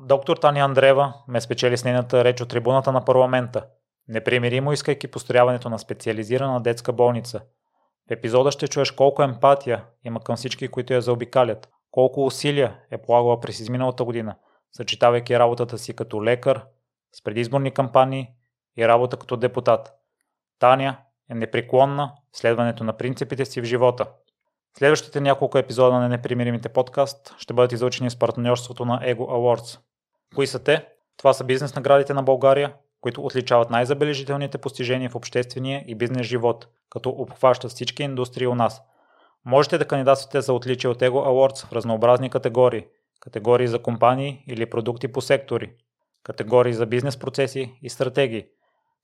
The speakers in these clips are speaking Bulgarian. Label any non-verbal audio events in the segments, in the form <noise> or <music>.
Доктор Таня Андреева ме спечели с нейната реч от трибуната на парламента, непримиримо искайки построяването на специализирана детска болница. В епизода ще чуеш колко емпатия има към всички, които я заобикалят, колко усилия е полагала през изминалата година, съчетавайки работата си като лекар, с предизборни кампании и работа като депутат. Таня е непреклонна в следването на принципите си в живота. Следващите няколко епизода на Непримиримите подкаст ще бъдат излучени с партньорството на Ego Awards. Кои са те? Това са бизнес наградите на България, които отличават най-забележителните постижения в обществения и бизнес живот, като обхващат всички индустрии у нас. Можете да кандидатствате за отличие от Ego Awards в разнообразни категории. Категории за компании или продукти по сектори. Категории за бизнес процеси и стратегии.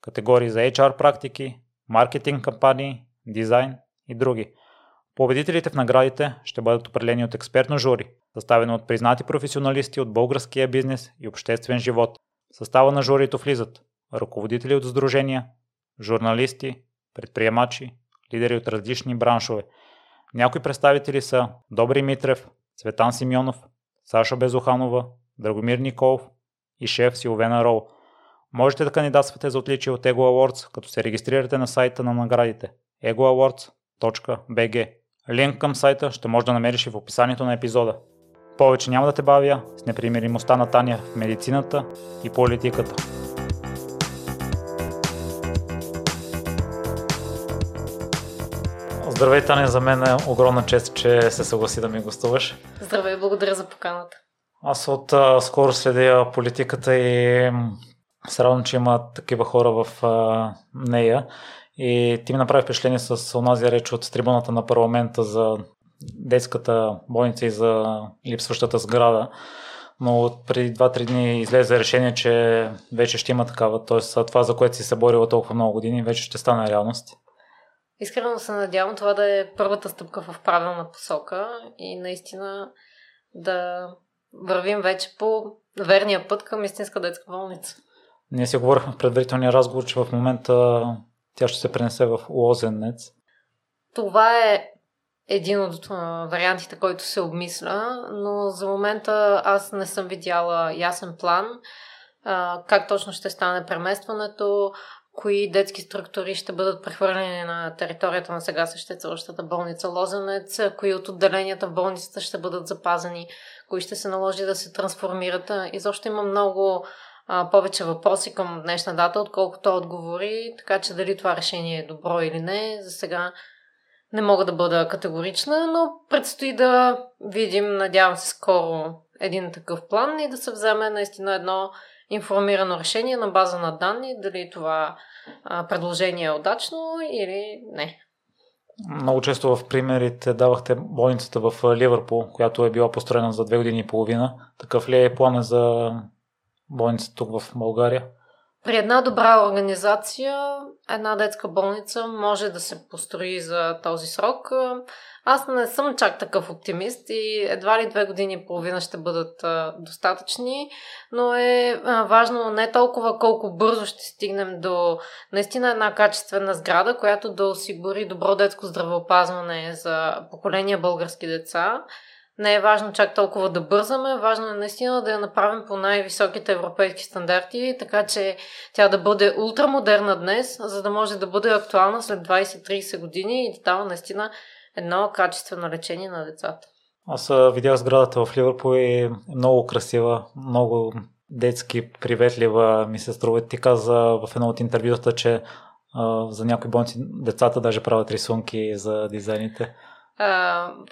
Категории за HR практики, маркетинг кампании, дизайн и други. Победителите в наградите ще бъдат определени от експертно жури, съставено от признати професионалисти от българския бизнес и обществен живот. В състава на журито влизат ръководители от сдружения, журналисти, предприемачи, лидери от различни браншове. Някои представители са Добри Митрев, Цветан Симеонов, Саша Безоханова, Драгомир Николов и шеф Силвена Рол. Можете да кандидатствате за отличие от Ego Awards, като се регистрирате на сайта на наградите egoawards.bg. Линк към сайта ще можеш да намериш и в описанието на епизода. Повече няма да те бавя с непримиримостта на Таня в медицината и политиката. Здравей, Таня, за мен е огромна чест, че се съгласи да ми гостуваш. Здравей, благодаря за поканата. Аз от а, скоро следя политиката и се радвам, че има такива хора в а, нея. И ти ми направи впечатление с онази реч от трибуната на парламента за детската болница и за липсващата сграда. Но преди 2-3 дни излезе решение, че вече ще има такава. Т.е. това, за което си се борила толкова много години, вече ще стане реалност. Искрено се надявам това да е първата стъпка в правилна посока и наистина да вървим вече по верния път към истинска детска болница. Ние си говорихме в предварителния разговор, че в момента тя ще се пренесе в Лозенец. Това е един от вариантите, който се обмисля, но за момента аз не съм видяла ясен план как точно ще стане преместването, кои детски структури ще бъдат прехвърлени на територията на сега съществуващата болница Лозенец, кои от отделенията в болницата ще бъдат запазени, кои ще се наложи да се трансформират. И защо има много а, повече въпроси към днешна дата, отколкото отговори, така че дали това решение е добро или не, за сега не мога да бъда категорична, но предстои да видим, надявам се скоро, един такъв план и да се вземе наистина едно информирано решение на база на данни, дали това а, предложение е удачно или не. Много често в примерите давахте болницата в Ливърпул, която е била построена за две години и половина. Такъв ли е плана за болница тук в България? При една добра организация, една детска болница може да се построи за този срок. Аз не съм чак такъв оптимист и едва ли две години и половина ще бъдат достатъчни, но е важно не толкова колко бързо ще стигнем до наистина една качествена сграда, която да осигури добро детско здравеопазване за поколения български деца не е важно чак толкова да бързаме, важно е наистина да я направим по най-високите европейски стандарти, така че тя да бъде ултрамодерна днес, за да може да бъде актуална след 20-30 години и да дава наистина едно качествено лечение на децата. Аз видях сградата в Ливърпул и е много красива, много детски, приветлива ми се струва. Ти каза в едно от интервюта, че а, за някои болници децата даже правят рисунки за дизайните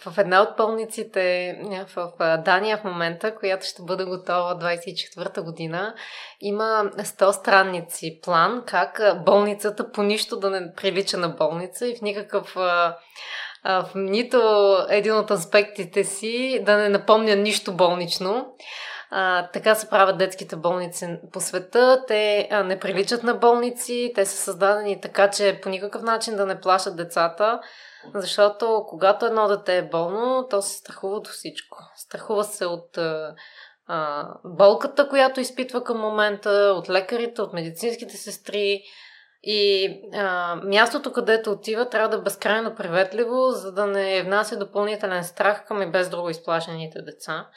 в една от пълниците в Дания в момента, която ще бъде готова 24-та година, има 100 странници план как болницата по нищо да не прилича на болница и в никакъв в нито един от аспектите си да не напомня нищо болнично. А, така се правят детските болници по света. Те а, не приличат на болници, те са създадени така, че по никакъв начин да не плашат децата, защото когато едно дете е болно, то се страхува от всичко. Страхува се от а, а, болката, която изпитва към момента, от лекарите, от медицинските сестри. И а, мястото, където отива, трябва да е безкрайно приветливо, за да не внася допълнителен страх към и без друго изплашените деца.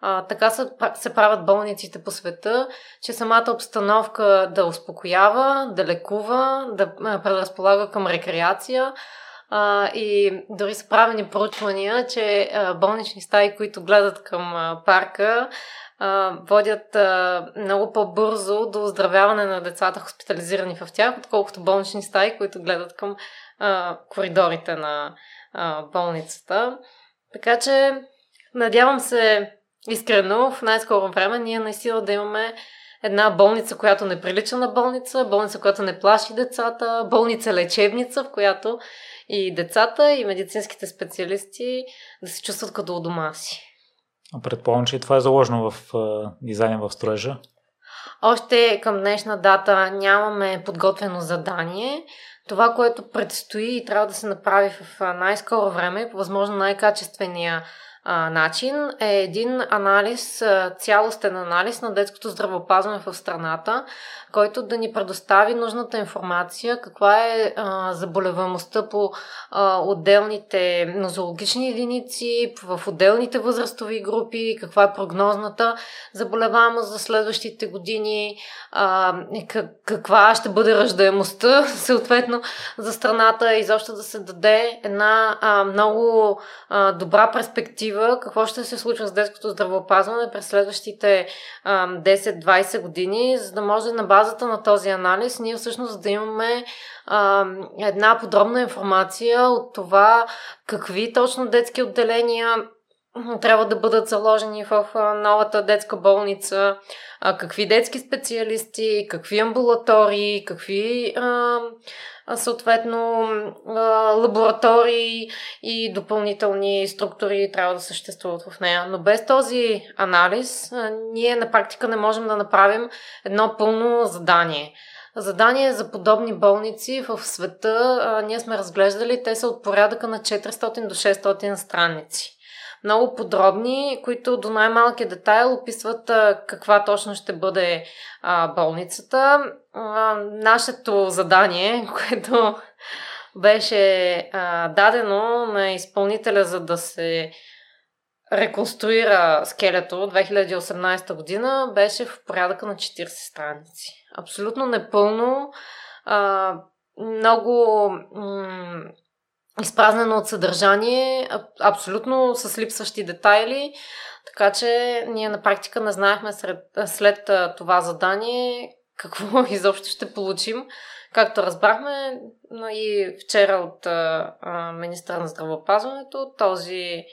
А, така се, се правят болниците по света, че самата обстановка да успокоява, да лекува, да предразполага към рекреация. А, и дори са правени проучвания, че а, болнични стаи, които гледат към а, парка, а, водят а, много по-бързо до оздравяване на децата, хоспитализирани в тях, отколкото болнични стаи, които гледат към а, коридорите на а, болницата. Така че, надявам се искрено в най-скоро време ние наистина да имаме една болница, която не прилича на болница, болница, която не плаши децата, болница лечебница, в която и децата, и медицинските специалисти да се чувстват като у дома си. Предполагам, че това е заложено в дизайна в строежа. Още към днешна дата нямаме подготвено задание. Това, което предстои и трябва да се направи в най-скоро време, по възможно най-качествения начин е един анализ, цялостен анализ на детското здравеопазване в страната, който да ни предостави нужната информация, каква е а, заболеваемостта по отделните нозологични единици, в отделните възрастови групи, каква е прогнозната заболеваемост за следващите години, каква ще бъде ръждаемостта, <laughs> съответно, за страната. И защо да се даде една много добра перспектива какво ще се случва с детското здравеопазване през следващите а, 10-20 години, за да може на база базата на този анализ ние всъщност да имаме а, една подробна информация от това какви точно детски отделения трябва да бъдат заложени в новата детска болница, какви детски специалисти, какви амбулатории, какви а, съответно лаборатории и допълнителни структури трябва да съществуват в нея. Но без този анализ ние на практика не можем да направим едно пълно задание. Задание за подобни болници в света ние сме разглеждали, те са от порядъка на 400 до 600 страници много подробни, които до най-малкия детайл описват каква точно ще бъде а, болницата. А, нашето задание, <laughs> което беше а, дадено на изпълнителя, за да се реконструира скелето 2018 година, беше в порядъка на 40 страници. Абсолютно непълно, а, много м- изпразнено от съдържание, абсолютно с липсващи детайли, така че ние на практика не знаехме след, след това задание какво <laughs> изобщо ще получим. Както разбрахме и вчера от министра на здравеопазването, този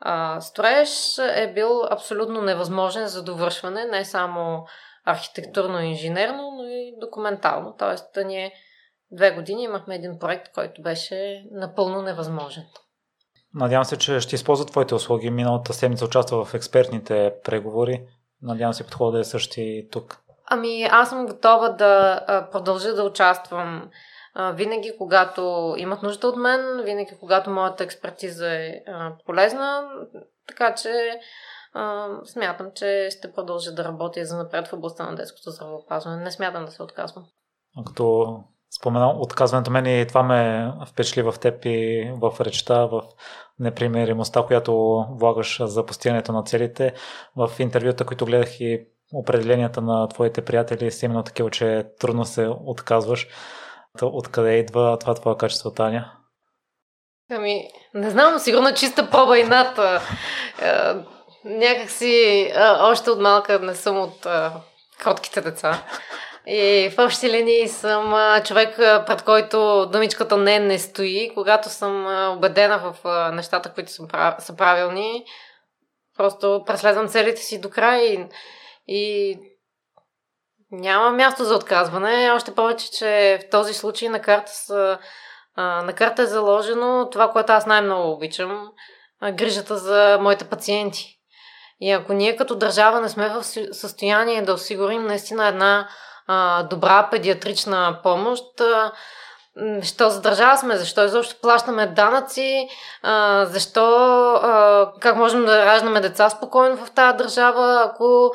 а, строеж е бил абсолютно невъзможен за довършване, не само архитектурно-инженерно, но и документално. Тоест, ние две години имахме един проект, който беше напълно невъзможен. Надявам се, че ще използват твоите услуги. Миналата седмица участва в експертните преговори. Надявам се подхода да е същи тук. Ами аз съм готова да продължа да участвам винаги, когато имат нужда от мен, винаги, когато моята експертиза е полезна. Така че смятам, че ще продължа да работя за напред в областта на детското здравеопазване. Не смятам да се отказвам. А като спомена отказването мен и това ме впечатли в теб и в речта, в непримиримостта, която влагаш за постигането на целите. В интервюта, които гледах и определенията на твоите приятели са именно такива, че трудно се отказваш. Откъде идва това твое качество, Таня? Ами, не знам, сигурно чиста проба и над. Някакси още от малка не съм от кротките деца. И в общи линии съм човек, пред който думичката не не стои. Когато съм убедена в нещата, които са, правилни, просто преследвам целите си до край и, и няма място за отказване. Още повече, че в този случай на карта, са, на карта е заложено това, което аз най-много обичам грижата за моите пациенти. И ако ние като държава не сме в състояние да осигурим наистина една а, добра педиатрична помощ. А, Що за държава сме? Защо изобщо плащаме данъци? Защо, как можем да раждаме деца спокойно в тази държава, ако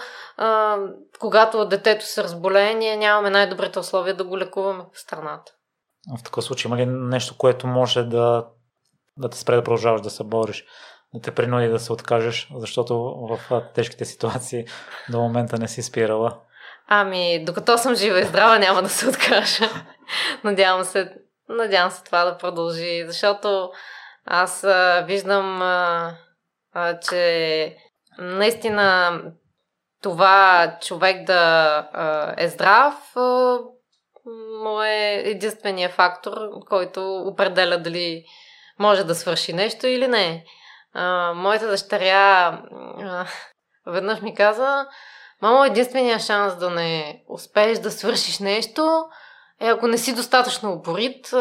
когато детето се разболее, ние нямаме най-добрите условия да го лекуваме в страната? В такъв случай има ли нещо, което може да, да те спре да продължаваш да се бориш? да те принуди да се откажеш, защото в тежките ситуации до момента не си спирала? Ами, докато съм жива и здрава, няма да се откажа. надявам се, надявам се това да продължи, защото аз а, виждам, а, а, че наистина това човек да а, е здрав а, е единствения фактор, който определя дали може да свърши нещо или не. А, моята дъщеря а, веднъж ми каза, мамо, единствения шанс да не успееш да свършиш нещо е ако не си достатъчно упорит,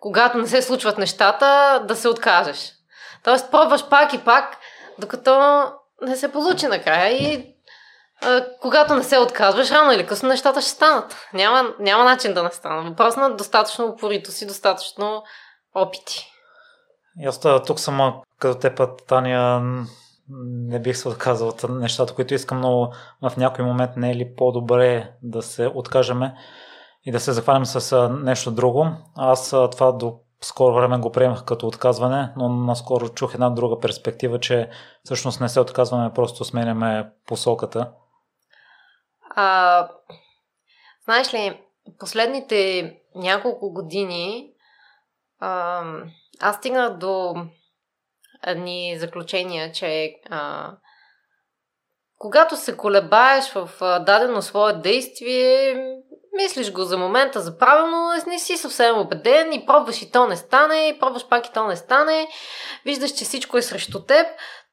когато не се случват нещата, да се откажеш. Тоест, пробваш пак и пак, докато не се получи накрая и а, когато не се отказваш, рано или късно нещата ще станат. Няма, няма начин да не станат. Въпрос на достатъчно упоритост и достатъчно опити. И аз тук съм като те път, Таня, не бих се отказал от нещата, които искам, но в някой момент не е ли по-добре да се откажеме и да се захванем с нещо друго. Аз това до скоро време го приемах като отказване, но наскоро чух една друга перспектива, че всъщност не се отказваме, просто сменяме посоката. А, знаеш ли, последните няколко години а, аз стигнах до едни заключения, че а, когато се колебаеш в дадено свое действие, мислиш го за момента за правилно, не си съвсем убеден и пробваш и то не стане, и пробваш пак и то не стане, виждаш, че всичко е срещу теб,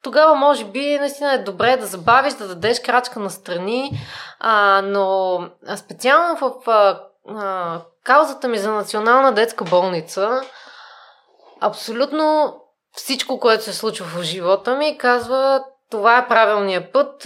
тогава може би наистина е добре да забавиш, да дадеш крачка настрани, а, но специално в а, а, каузата ми за национална детска болница, абсолютно всичко, което се случва в живота ми, казва това е правилният път,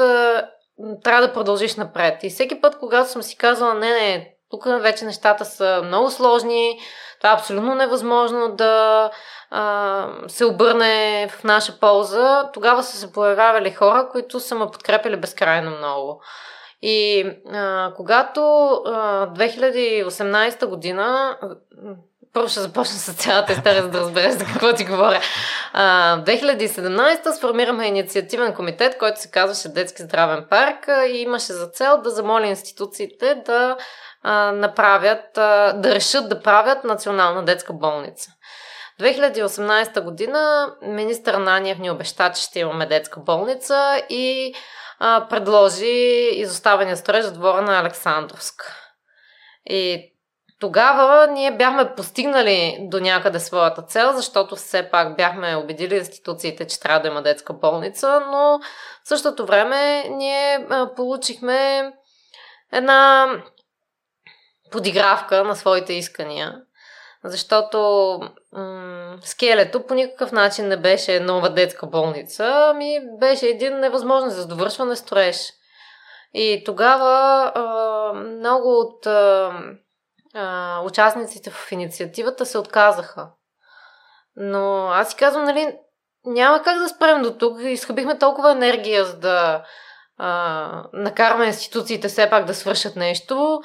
трябва да продължиш напред. И всеки път, когато съм си казала, не, не, тук вече нещата са много сложни, това е абсолютно невъзможно да а, се обърне в наша полза, тогава са се появявали хора, които са ме подкрепили безкрайно много. И а, когато а, 2018 година първо ще започна с цялата история, за да разбереш за какво ти говоря. В 2017 сформираме инициативен комитет, който се казваше Детски здравен парк и имаше за цел да замоли институциите да направят, да решат да правят национална детска болница. 2018 година министър Наниев ни обеща, че ще имаме детска болница и а, предложи изоставения строеж в двора на Александровск. И тогава ние бяхме постигнали до някъде своята цел, защото все пак бяхме убедили институциите, че трябва да има детска болница, но в същото време ние получихме една подигравка на своите искания. Защото м- скелето по никакъв начин не беше нова детска болница, ами беше един невъзможен за довършване строеж. И тогава а, много от а, участниците в инициативата се отказаха. Но аз си казвам, нали, няма как да спрем до тук. Изхъбихме толкова енергия, за да а, накараме институциите все пак да свършат нещо.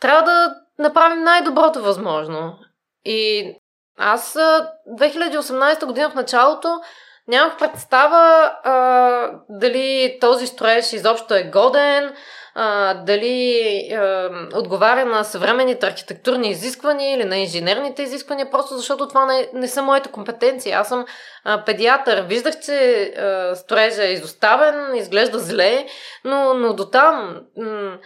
Трябва да направим най-доброто възможно. И аз 2018 година в началото нямах представа а, дали този строеж изобщо е годен, а, дали а, отговаря на съвременните архитектурни изисквания или на инженерните изисквания, просто защото това не, не са моите компетенции. Аз съм а, педиатър. Виждах, че а, строежа е изоставен, изглежда зле, но, но до там. М-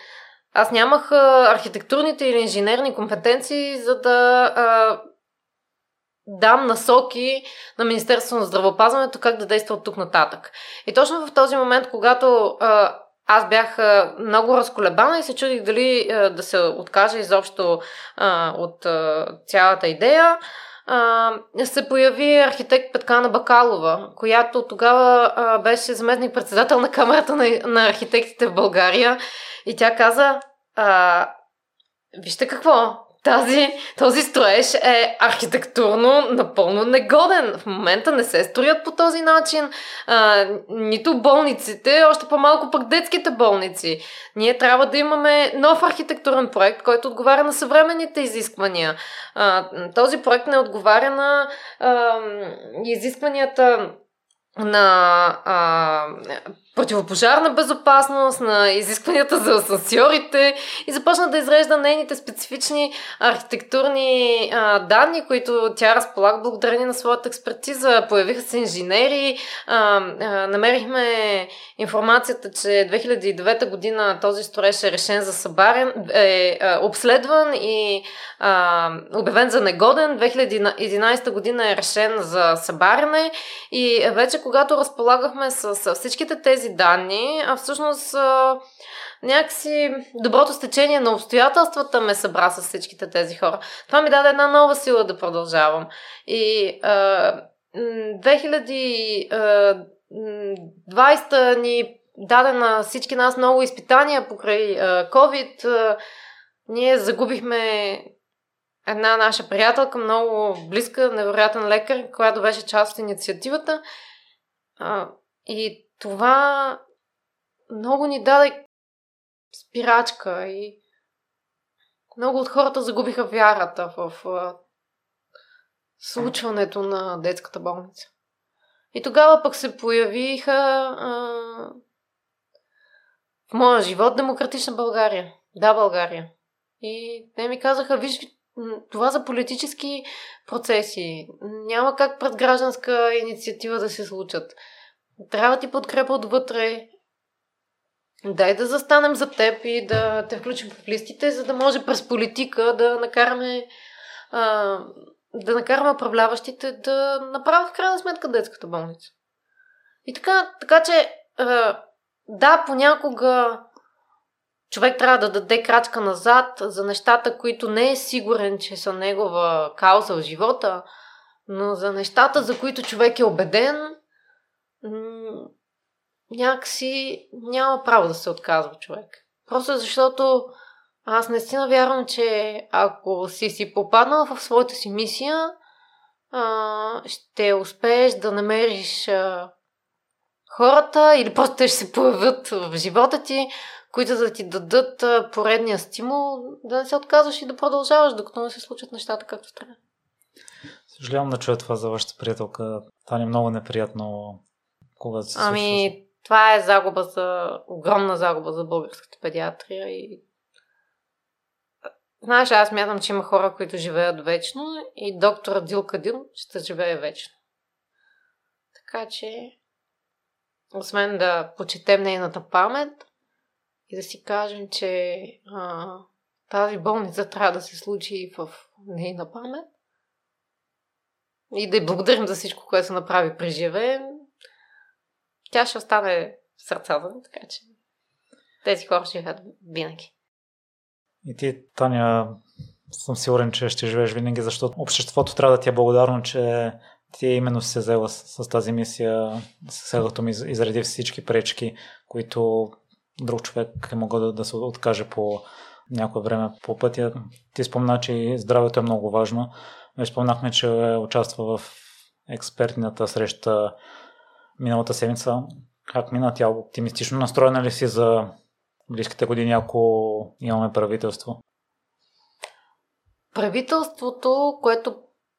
аз нямах а, архитектурните или инженерни компетенции, за да а, дам насоки на Министерството на здравеопазването как да действа от тук нататък. И точно в този момент, когато а, аз бях много разколебана и се чудих дали да се откажа изобщо от цялата идея, се появи архитект Петкана Бакалова, която тогава беше заместник председател на Камерата на архитектите в България. И тя каза а, Вижте какво, тази, този строеж е архитектурно напълно негоден. В момента не се строят по този начин. А, нито болниците, още по-малко пък детските болници. Ние трябва да имаме нов архитектурен проект, който отговаря на съвременните изисквания. А, този проект не отговаря на а, изискванията на а, противопожарна безопасност, на изискванията за асансьорите и започна да изрежда нейните специфични архитектурни а, данни, които тя разполага благодарение на своята експертиза. Появиха се инженери, а, а, намерихме информацията, че 2009 година този строеж е решен за събарен, е а, обследван и а, обявен за негоден. 2011 година е решен за събаряне и вече когато разполагахме с всичките тези данни, а всъщност някакси доброто стечение на обстоятелствата ме събра с всичките тези хора. Това ми даде една нова сила да продължавам. И а, 2020 ни даде на всички нас много изпитания покрай а, COVID. А, ние загубихме една наша приятелка, много близка, невероятен лекар, която беше част от инициативата. А, и това много ни даде спирачка и много от хората загубиха вярата в случването на детската болница. И тогава пък се появиха а, в моя живот демократична България. Да, България. И те ми казаха, виж, това за политически процеси. Няма как пред гражданска инициатива да се случат. Трябва ти подкрепа отвътре. Дай да застанем за теб и да те включим в листите, за да може през политика да накараме а, да накараме управляващите да направят в крайна сметка детската болница. И така, така че а, да, понякога човек трябва да даде крачка назад за нещата, които не е сигурен, че са негова кауза в живота, но за нещата, за които човек е убеден, някакси няма право да се отказва човек. Просто защото аз наистина вярвам, че ако си си попаднал в своята си мисия, а, ще успееш да намериш а, хората или просто те ще се появят в живота ти, които да ти дадат поредния стимул да не се отказваш и да продължаваш, докато не се случат нещата както трябва. Съжалявам да чуя това за вашата приятелка. Това е много неприятно когато се Ами, случва? Това е загуба за, огромна загуба за българската педиатрия и Знаеш, аз мятам, че има хора, които живеят вечно и доктор Дил Кадил ще живее вечно. Така че, освен да почетем нейната памет и да си кажем, че а, тази болница трябва да се случи в нейна памет и да й благодарим за всичко, което се направи при живе, тя ще остане в сърцата ми, така че тези хора ще живеят винаги. И ти, Таня, съм сигурен, че ще живееш винаги, защото обществото трябва да ти е благодарно, че ти именно се взела с, с тази мисия, сега ми изреди всички пречки, които друг човек е могъл да, да се откаже по някое време по пътя. Ти спомна, че здравето е много важно. Ние спомнахме, че участва в експертната среща миналата седмица. Как мина тя? Оптимистично настроена ли си за близките години, ако имаме правителство? Правителството, което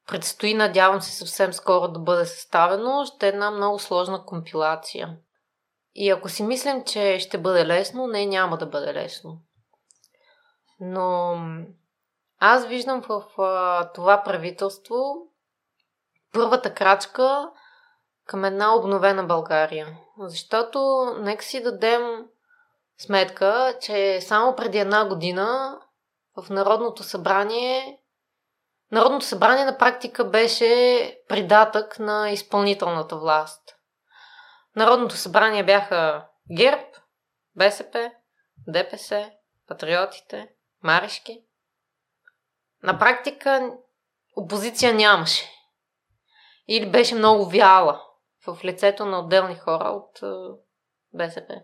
предстои, надявам се съвсем скоро да бъде съставено, ще е една много сложна компилация. И ако си мислим, че ще бъде лесно, не, няма да бъде лесно. Но аз виждам в а, това правителство първата крачка към една обновена България. Защото нека си дадем сметка, че само преди една година в Народното събрание Народното събрание на практика беше придатък на изпълнителната власт. Народното събрание бяха ГЕРБ, БСП, ДПС, Патриотите, Марешки. На практика опозиция нямаше. Или беше много вяла в лицето на отделни хора от БСП.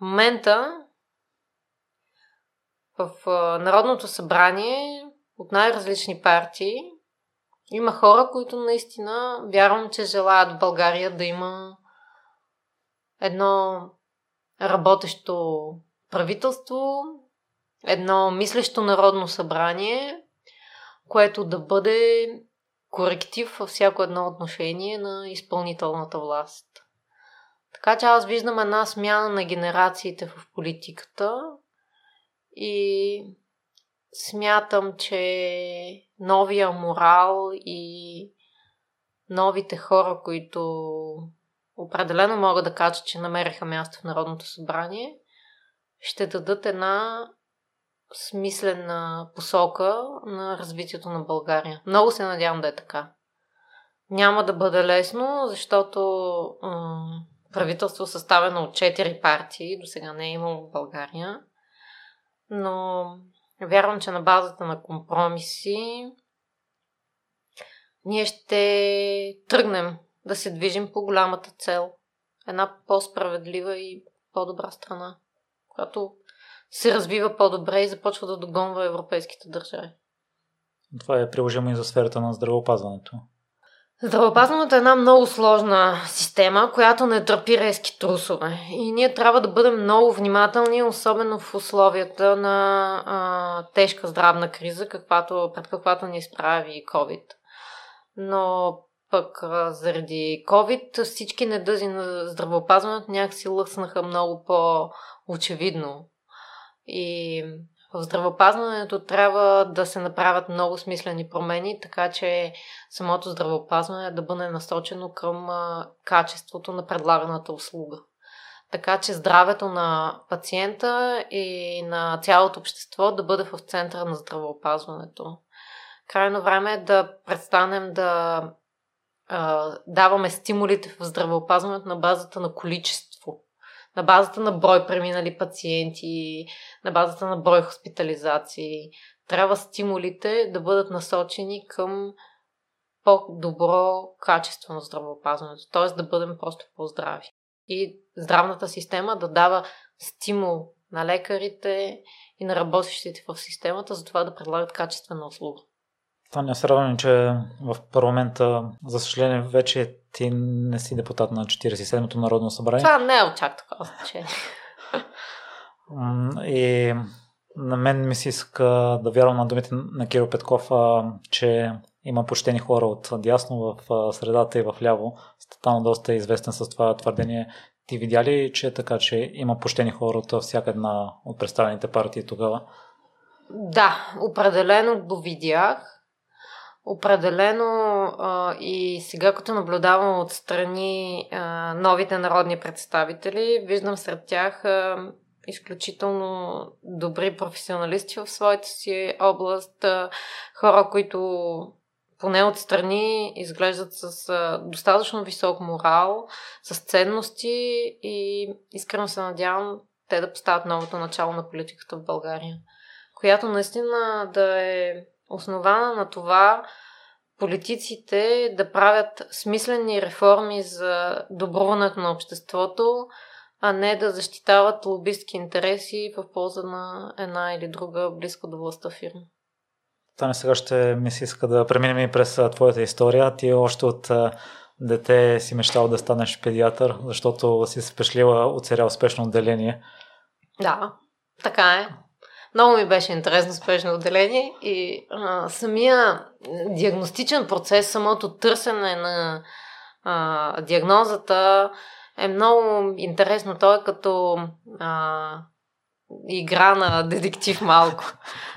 Момента в Народното събрание от най-различни партии има хора, които наистина вярвам, че желаят в България да има едно работещо правителство, едно мислещо народно събрание, което да бъде коректив във всяко едно отношение на изпълнителната власт. Така че аз виждам една смяна на генерациите в политиката и смятам, че новия морал и новите хора, които определено мога да кажа, че намериха място в Народното събрание, ще дадат една смислена посока на развитието на България. Много се надявам да е така. Няма да бъде лесно, защото м- правителство съставено от четири партии, до сега не е имало в България. Но вярвам, че на базата на компромиси ние ще тръгнем да се движим по голямата цел. Една по-справедлива и по-добра страна, която се развива по-добре и започва да догонва европейските държави. Това е приложимо и за сферата на здравеопазването. Здравеопазването е една много сложна система, която не търпи резки трусове. И ние трябва да бъдем много внимателни, особено в условията на а, тежка здравна криза, каквато, пред каквато ни изправи COVID. Но пък а, заради COVID всички недъзи на здравеопазването някакси лъснаха много по-очевидно. И в здравеопазването трябва да се направят много смислени промени, така че самото здравеопазване да бъде насочено към качеството на предлаганата услуга. Така че здравето на пациента и на цялото общество да бъде в центъра на здравеопазването. Крайно време е да престанем да а, даваме стимулите в здравеопазването на базата на количество на базата на брой преминали пациенти, на базата на брой хоспитализации. Трябва стимулите да бъдат насочени към по-добро качество на здравеопазването, т.е. да бъдем просто по-здрави. И здравната система да дава стимул на лекарите и на работещите в системата за това да предлагат качествена услуга. Таня, се радвам, че в парламента, за съжаление, вече ти не си депутат на 47-то Народно събрание. Това не е от чак такова значение. И на мен ми се иска да вярвам на думите на Киро Петков, че има почтени хора от дясно в средата и в ляво. Стана доста известен с това твърдение. Ти видя ли, че е така, че има почтени хора от всяка една от представените партии тогава? Да, определено го видях. Определено а, и сега като наблюдавам отстрани а, новите народни представители, виждам сред тях а, изключително добри професионалисти в своята си област, а, хора, които поне отстрани изглеждат с а, достатъчно висок морал, с ценности и искрено се надявам те да поставят новото начало на политиката в България, която наистина да е основана на това политиците да правят смислени реформи за добруването на обществото, а не да защитават лобистки интереси в полза на една или друга близко до властта фирма. Таня, сега ще ми се иска да преминем и през твоята история. Ти още от дете си мечтал да станеш педиатър, защото си спешлила от сериал успешно отделение. Да, така е. Много ми беше интересно спешно отделение и а, самия диагностичен процес, самото търсене на а, диагнозата е много интересно. Той е като а, игра на детектив малко.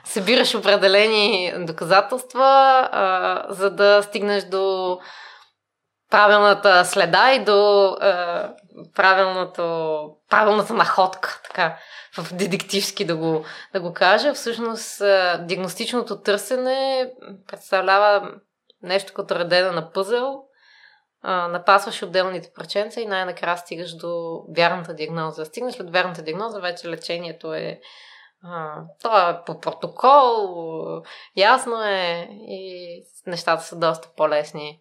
Събираш определени доказателства, а, за да стигнеш до правилната следа и до а, правилното, правилната находка. Така в детективски да го, да го кажа. Всъщност, диагностичното търсене представлява нещо като редена на пъзел, напасваш отделните праченца и най-накрая стигаш до вярната диагноза. Стигнеш до вярната диагноза, вече лечението е то е по протокол, ясно е и нещата са доста по-лесни.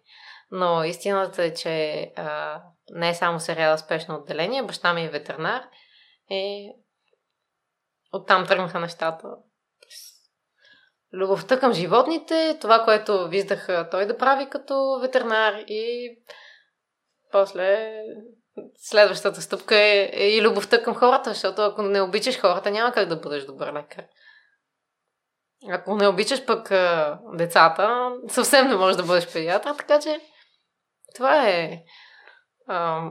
Но истината е, че а, не е само сериала спешно отделение, баща ми е ветеринар. И Оттам тръгнаха нещата. Любовта към животните, това, което виждах той да прави като ветеринар и после следващата стъпка е, е и любовта към хората, защото ако не обичаш хората, няма как да бъдеш добър лекар. ако не обичаш пък децата, съвсем не можеш да бъдеш педиатър, така че това е а,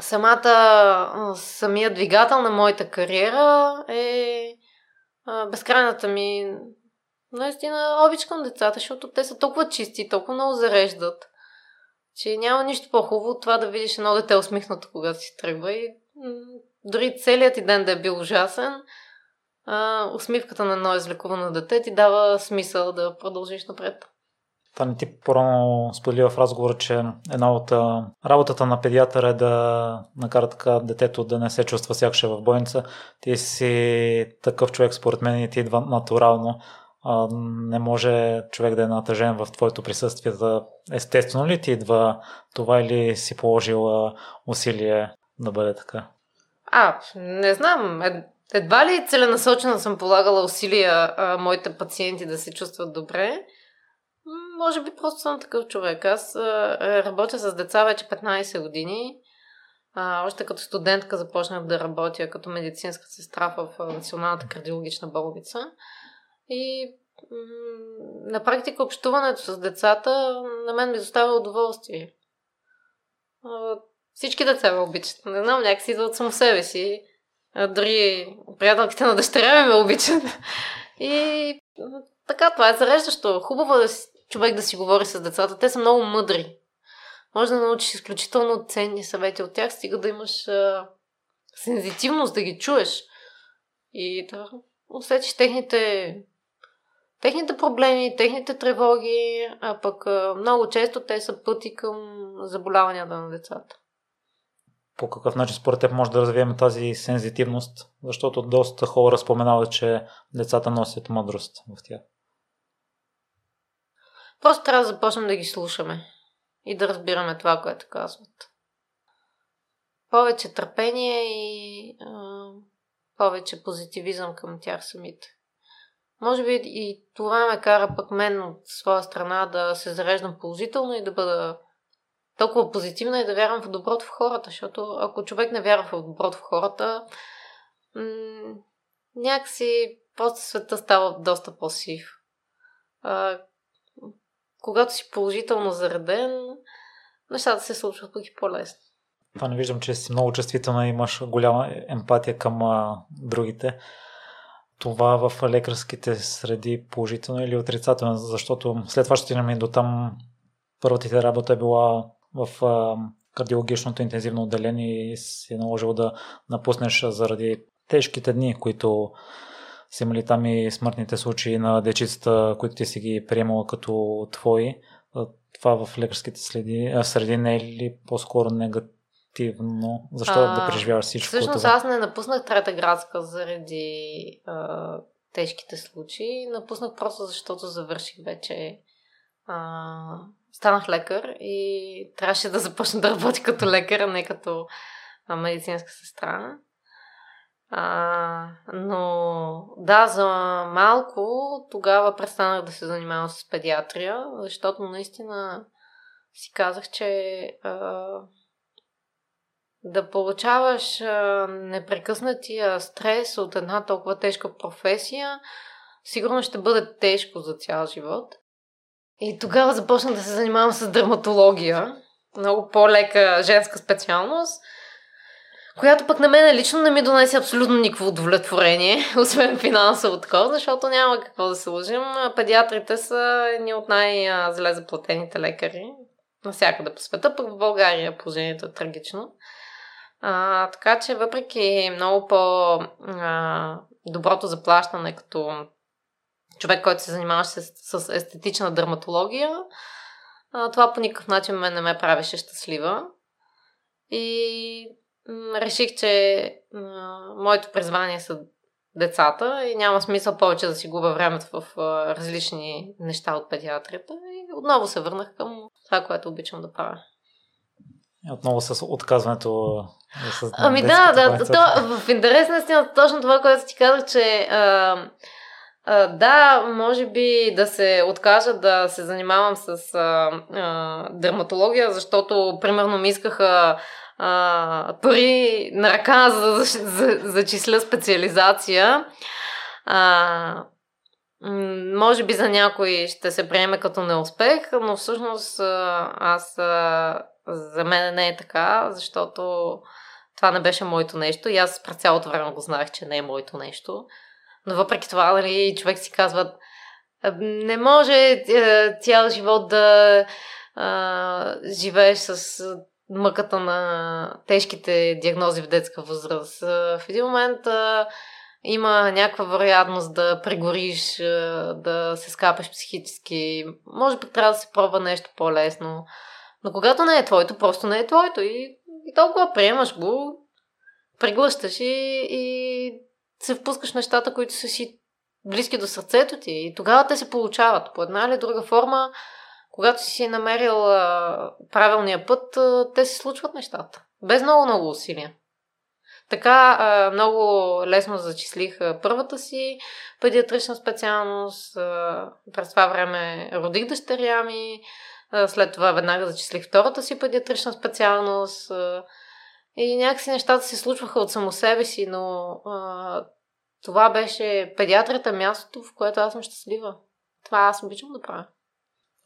самата, самия двигател на моята кариера е а, безкрайната ми наистина обич към децата, защото те са толкова чисти, толкова много зареждат, че няма нищо по-хубаво от това да видиш едно дете усмихнато, когато си тръгва и дори целият ти ден да е бил ужасен, а, усмивката на едно излекувано дете ти дава смисъл да продължиш напред. Това не ти порано сподели в разговора, че една от работата на педиатъра е да накара така детето да не се чувства сякаш е в бойница. Ти си такъв човек, според мен, и ти идва натурално. А, не може човек да е натъжен в твоето присъствие. Да... Естествено ли ти идва това или си положил усилие да бъде така? А, не знам. Ед, едва ли целенасочено съм полагала усилия а, моите пациенти да се чувстват добре. Може би просто съм такъв човек. Аз а, работя с деца вече 15 години. А, още като студентка започнах да работя като медицинска сестра в Националната кардиологична болница. И м- на практика общуването с децата на мен ми доставя удоволствие. А, всички деца ме обичат. Не знам, някакси идва от само себе си. А, дори приятелките на дъщеря ми ме обичат. <laughs> И така, това е зареждащо. Хубаво е да си, човек да си говори с децата. Те са много мъдри. Може да научиш изключително ценни съвети от тях, стига да имаш а, сензитивност да ги чуеш и да усетиш техните, техните проблеми, техните тревоги, а пък а, много често те са пъти към заболяванията на децата по какъв начин според теб може да развием тази сензитивност, защото доста хора споменават, че децата носят мъдрост в тях. Просто трябва да започнем да ги слушаме и да разбираме това, което казват. Повече търпение и а, повече позитивизъм към тях самите. Може би и това ме кара пък мен от своя страна да се зареждам положително и да бъда толкова позитивна и да вярвам в доброто в хората, защото ако човек не вярва в доброто в хората, м- някакси просто света става доста по-сив. А, когато си положително зареден, нещата се случват пък и по-лесно. Това не виждам, че си много чувствителна и имаш голяма емпатия към а, другите. Това в лекарските среди положително или отрицателно, защото след това ще стигнем и до там първата ти работа е била в а, кардиологичното интензивно отделение и си е наложил да напуснеш заради тежките дни, които са имали там и смъртните случаи на дечицата, които ти си ги приемала като твои. Това в лекарските следи, среди не е ли по-скоро негативно? Защо а, да преживяваш всичко всъщност това? аз не напуснах Трета градска заради а, тежките случаи. Напуснах просто защото завърших вече а, станах лекар и трябваше да започна да работя като лекар, а не като медицинска сестра. А, но да, за малко тогава престанах да се занимавам с педиатрия, защото наистина си казах, че а, да получаваш а, непрекъснатия стрес от една толкова тежка професия, сигурно ще бъде тежко за цял живот. И тогава започнах да се занимавам с дерматология. Много по-лека женска специалност, която пък на мен лично не ми донесе абсолютно никакво удовлетворение, <laughs> освен финансово такова, защото няма какво да се лъжим. Педиатрите са едни от най-зле заплатените лекари навсякъде по света, пък в България положението е трагично. А, така че въпреки много по-доброто заплащане като човек, който се занимаваше с, с естетична дерматология, а, това по никакъв начин мен не ме правеше щастлива. И реших, че моето призвание са децата и няма смисъл повече да си губя времето в а, различни неща от педиатрията. И отново се върнах към това, което обичам да правя. Отново с отказването. С ами да, да, то, в интерес на точно това, което ти казах, че а, а, да, може би да се откажа да се занимавам с а, а, дерматология, защото примерно ми искаха а, пари на ръка за за, за, зачисля специализация. А, може би за някой ще се приеме като неуспех, но всъщност аз за мен не е така, защото това не беше моето нещо и аз през цялото време го знаех, че не е моето нещо. Но въпреки това, нали, човек си казва, не може е, цял живот да а, живееш с мъката на тежките диагнози в детска възраст. В един момент а, има някаква вероятност да прегориш, да се скапеш психически. Може би трябва да се пробва нещо по-лесно. Но когато не е твоето, просто не е твоето. И, и толкова приемаш го, преглъщаш и, и се впускаш нещата, които са си близки до сърцето ти. И тогава те се получават. По една или друга форма, когато си намерил а, правилния път, а, те се случват нещата. Без много, много усилия. Така а, много лесно зачислих а, първата си педиатрична специалност. А, през това време родих дъщеря ми. А, след това веднага зачислих втората си педиатрична специалност. А, и някакси нещата се случваха от само себе си, но а, това беше педиатрията мястото, в което аз съм щастлива. Това аз обичам да правя.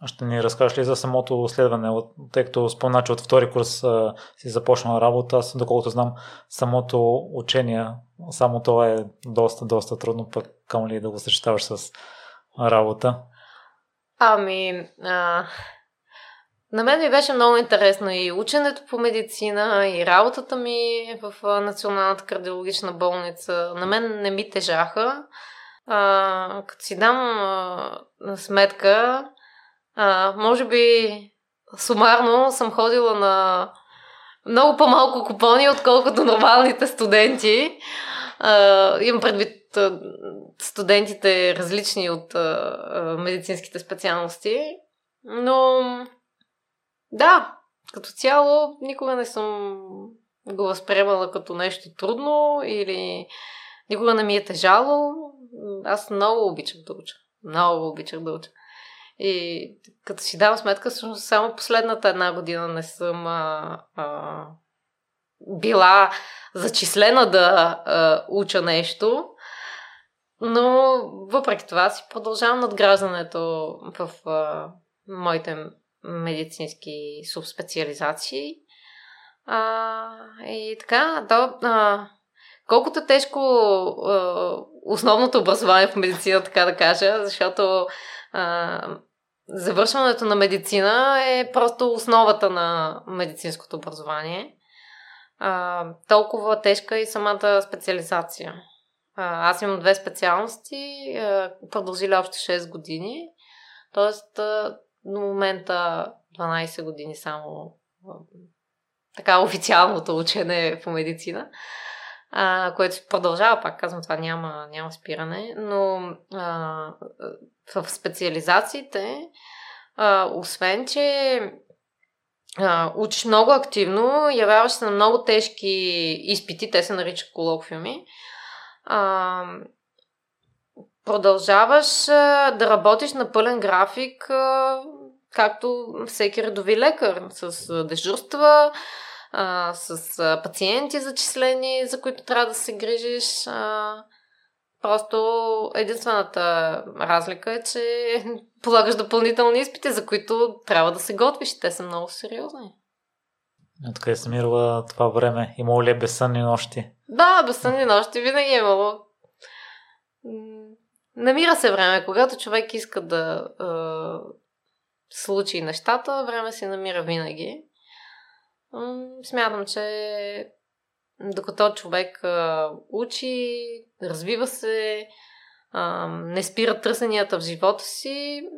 Ще ни разкажеш ли за самото следване, тъй като спомена, че от втори курс а, си започна работа, аз доколкото знам, самото учение, само то е доста, доста трудно, пък към ли да го съчетаваш с работа? Ами, а, на мен ми беше много интересно и ученето по медицина, и работата ми в Националната кардиологична болница. На мен не ми тежаха. А, като си дам а, сметка, а, може би сумарно съм ходила на много по-малко купони, отколкото нормалните студенти. А, имам предвид студентите различни от а, медицинските специалности. Но да, като цяло никога не съм го възприемала като нещо трудно или никога не ми е тежало. Аз много обичам да уча. Много обичах да уча. И като си давам сметка, всъщност само последната една година не съм а, а, била зачислена да а, уча нещо. Но въпреки това си продължавам надграждането в а, моите медицински субспециализации. А, и така, да, а, колкото тежко а, основното образование в медицина, така да кажа, защото а, завършването на медицина е просто основата на медицинското образование. А, толкова тежка и самата специализация. А, аз имам две специалности, а, продължили общо 6 години. А, до момента 12 години само така официалното учене по медицина, а, което продължава, пак казвам, това няма, няма спиране, но а, в специализациите, а, освен, че а, учиш много активно, явяваш се на много тежки изпити, те се наричат колоквиуми, а, продължаваш а, да работиш на пълен график, а, както всеки редови лекар, с а, дежурства, а, с а, пациенти зачислени, за които трябва да се грижиш. А, просто единствената разлика е, че <laughs> полагаш допълнителни изпити, за които трябва да се готвиш. Те са много сериозни. Откъде се мирала това време? Имало ли е безсънни нощи? Да, безсънни нощи винаги е имало. Намира се време, когато човек иска да е, случи нещата, време се намира винаги. Смятам, че докато човек а, учи, развива се, а, не спира търсенията в живота си,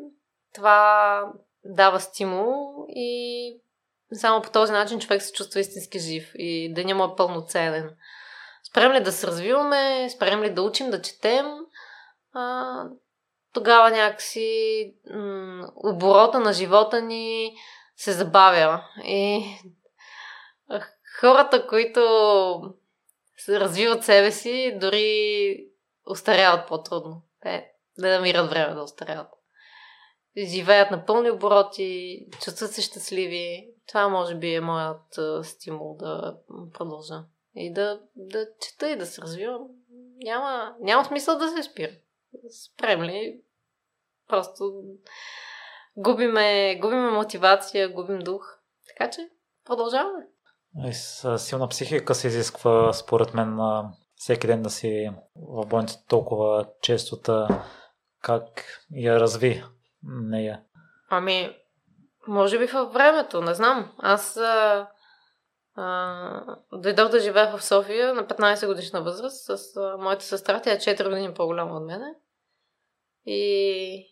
това дава стимул и само по този начин човек се чувства истински жив и да няма пълноценен. Спрем ли да се развиваме, спрем ли да учим, да четем, а, тогава някакси м- оборота на живота ни се забавя. И хората, които развиват себе си, дори устаряват по-трудно. Те не намират време да устаряват. Живеят на пълни обороти, чувстват се щастливи. Това може би е моят стимул да продължа. И да, да чета и да се развивам. Няма, няма смисъл да се спира. Спрем ли, Просто губиме, губиме мотивация, губим дух. Така че продължаваме. С силна психика се изисква, според мен, всеки ден да си в болница толкова честота, как я разви нея. Ами, може би във времето, не знам. Аз а, а, дойдох да живея в София на 15 годишна възраст с моята сестра. Тя е 4 години по-голяма от мене. И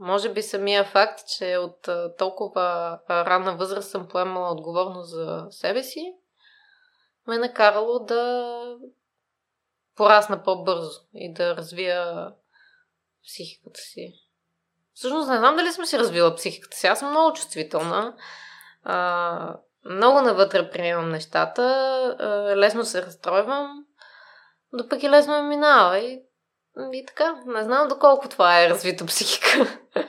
може би самия факт, че от толкова а, ранна възраст съм поемала отговорност за себе си, ме е накарало да порасна по-бързо и да развия психиката си. Всъщност не знам дали съм си развила психиката си. Аз съм много чувствителна. А, много навътре приемам нещата. А, лесно се разстройвам. Допък лесно ме минава. И, и така. Не знам доколко това е развита психика. <laughs>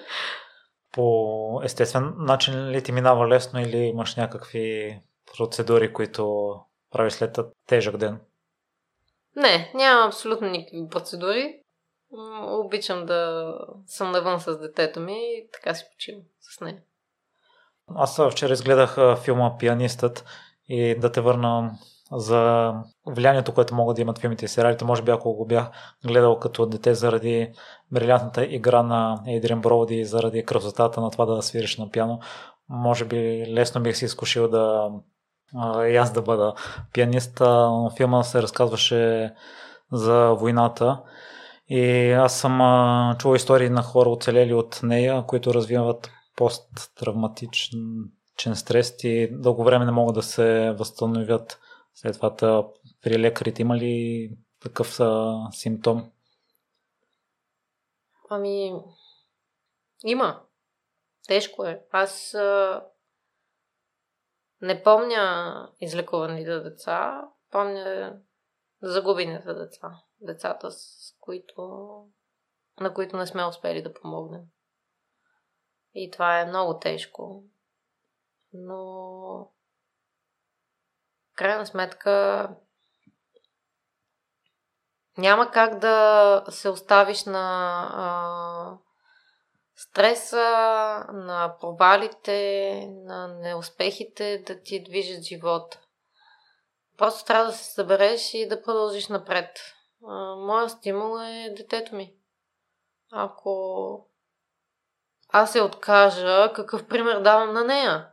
По естествен начин ли ти минава лесно или имаш някакви процедури, които прави след тежък ден? Не, нямам абсолютно никакви процедури. Обичам да съм навън с детето ми и така си почивам с нея. Аз вчера изгледах филма Пианистът и да те върна за влиянието, което могат да имат филмите и сериалите. Може би ако го бях гледал като дете заради брилянтната игра на Ейдриан Броуди и заради красотата на това да свириш на пиано, може би лесно бих си изкушил да и аз да бъда пианист. Но филма се разказваше за войната и аз съм чувал истории на хора оцелели от нея, които развиват посттравматичен стрес и дълго време не могат да се възстановят след това. При лекарите има ли такъв а, симптом? Ами, има. Тежко е. Аз а, не помня излекуваните деца, помня загубените деца. Децата, с които, на които не сме успели да помогнем. И това е много тежко. Но крайна сметка няма как да се оставиш на а, стреса, на провалите, на неуспехите да ти движат живота. Просто трябва да се събереш и да продължиш напред. Моя стимул е детето ми. Ако аз се откажа, какъв пример давам на нея?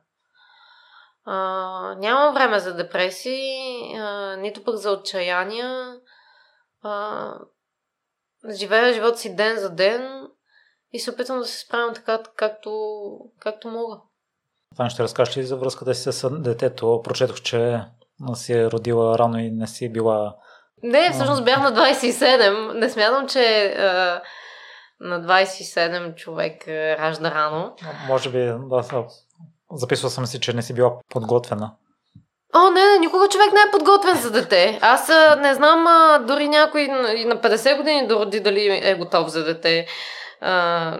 А, нямам време за депресии, а, нито пък за отчаяния. А, живея живота си ден за ден и се опитвам да се справям така, както, както мога. Това ще разкажеш ли за връзката си с детето? Прочетох, че си е родила рано и не си била... Не, всъщност бях на 27. Не смятам, че а, на 27 човек а, ражда рано. Може би, да, записвал съм си, че не си била подготвена. О, не, не, никога човек не е подготвен за дете. Аз не знам а, дори някой и на 50 години да роди дали е готов за дете. А,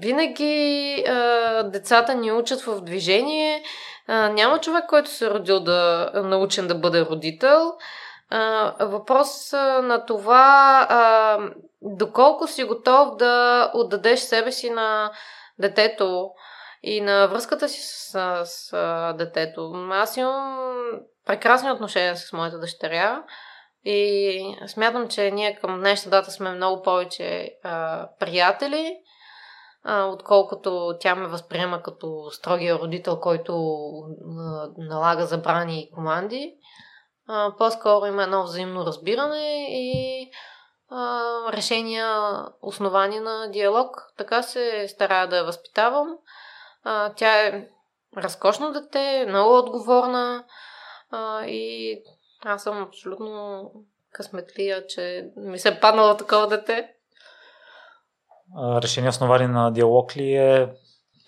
винаги а, децата ни учат в движение. А, няма човек, който се е родил да научен да бъде родител. А, въпрос на това а, доколко си готов да отдадеш себе си на детето и на връзката си с, с, детето. Аз имам прекрасни отношения с моята дъщеря. И смятам, че ние към днешна дата сме много повече а, приятели, а, отколкото тя ме възприема като строгия родител, който а, налага забрани и команди. А, по-скоро има едно взаимно разбиране и решения основани на диалог. Така се старая да я възпитавам. А, тя е разкошно дете, много отговорна а, и аз съм абсолютно късметлия, че ми се е паднало такова дете. Решение основани на диалог ли е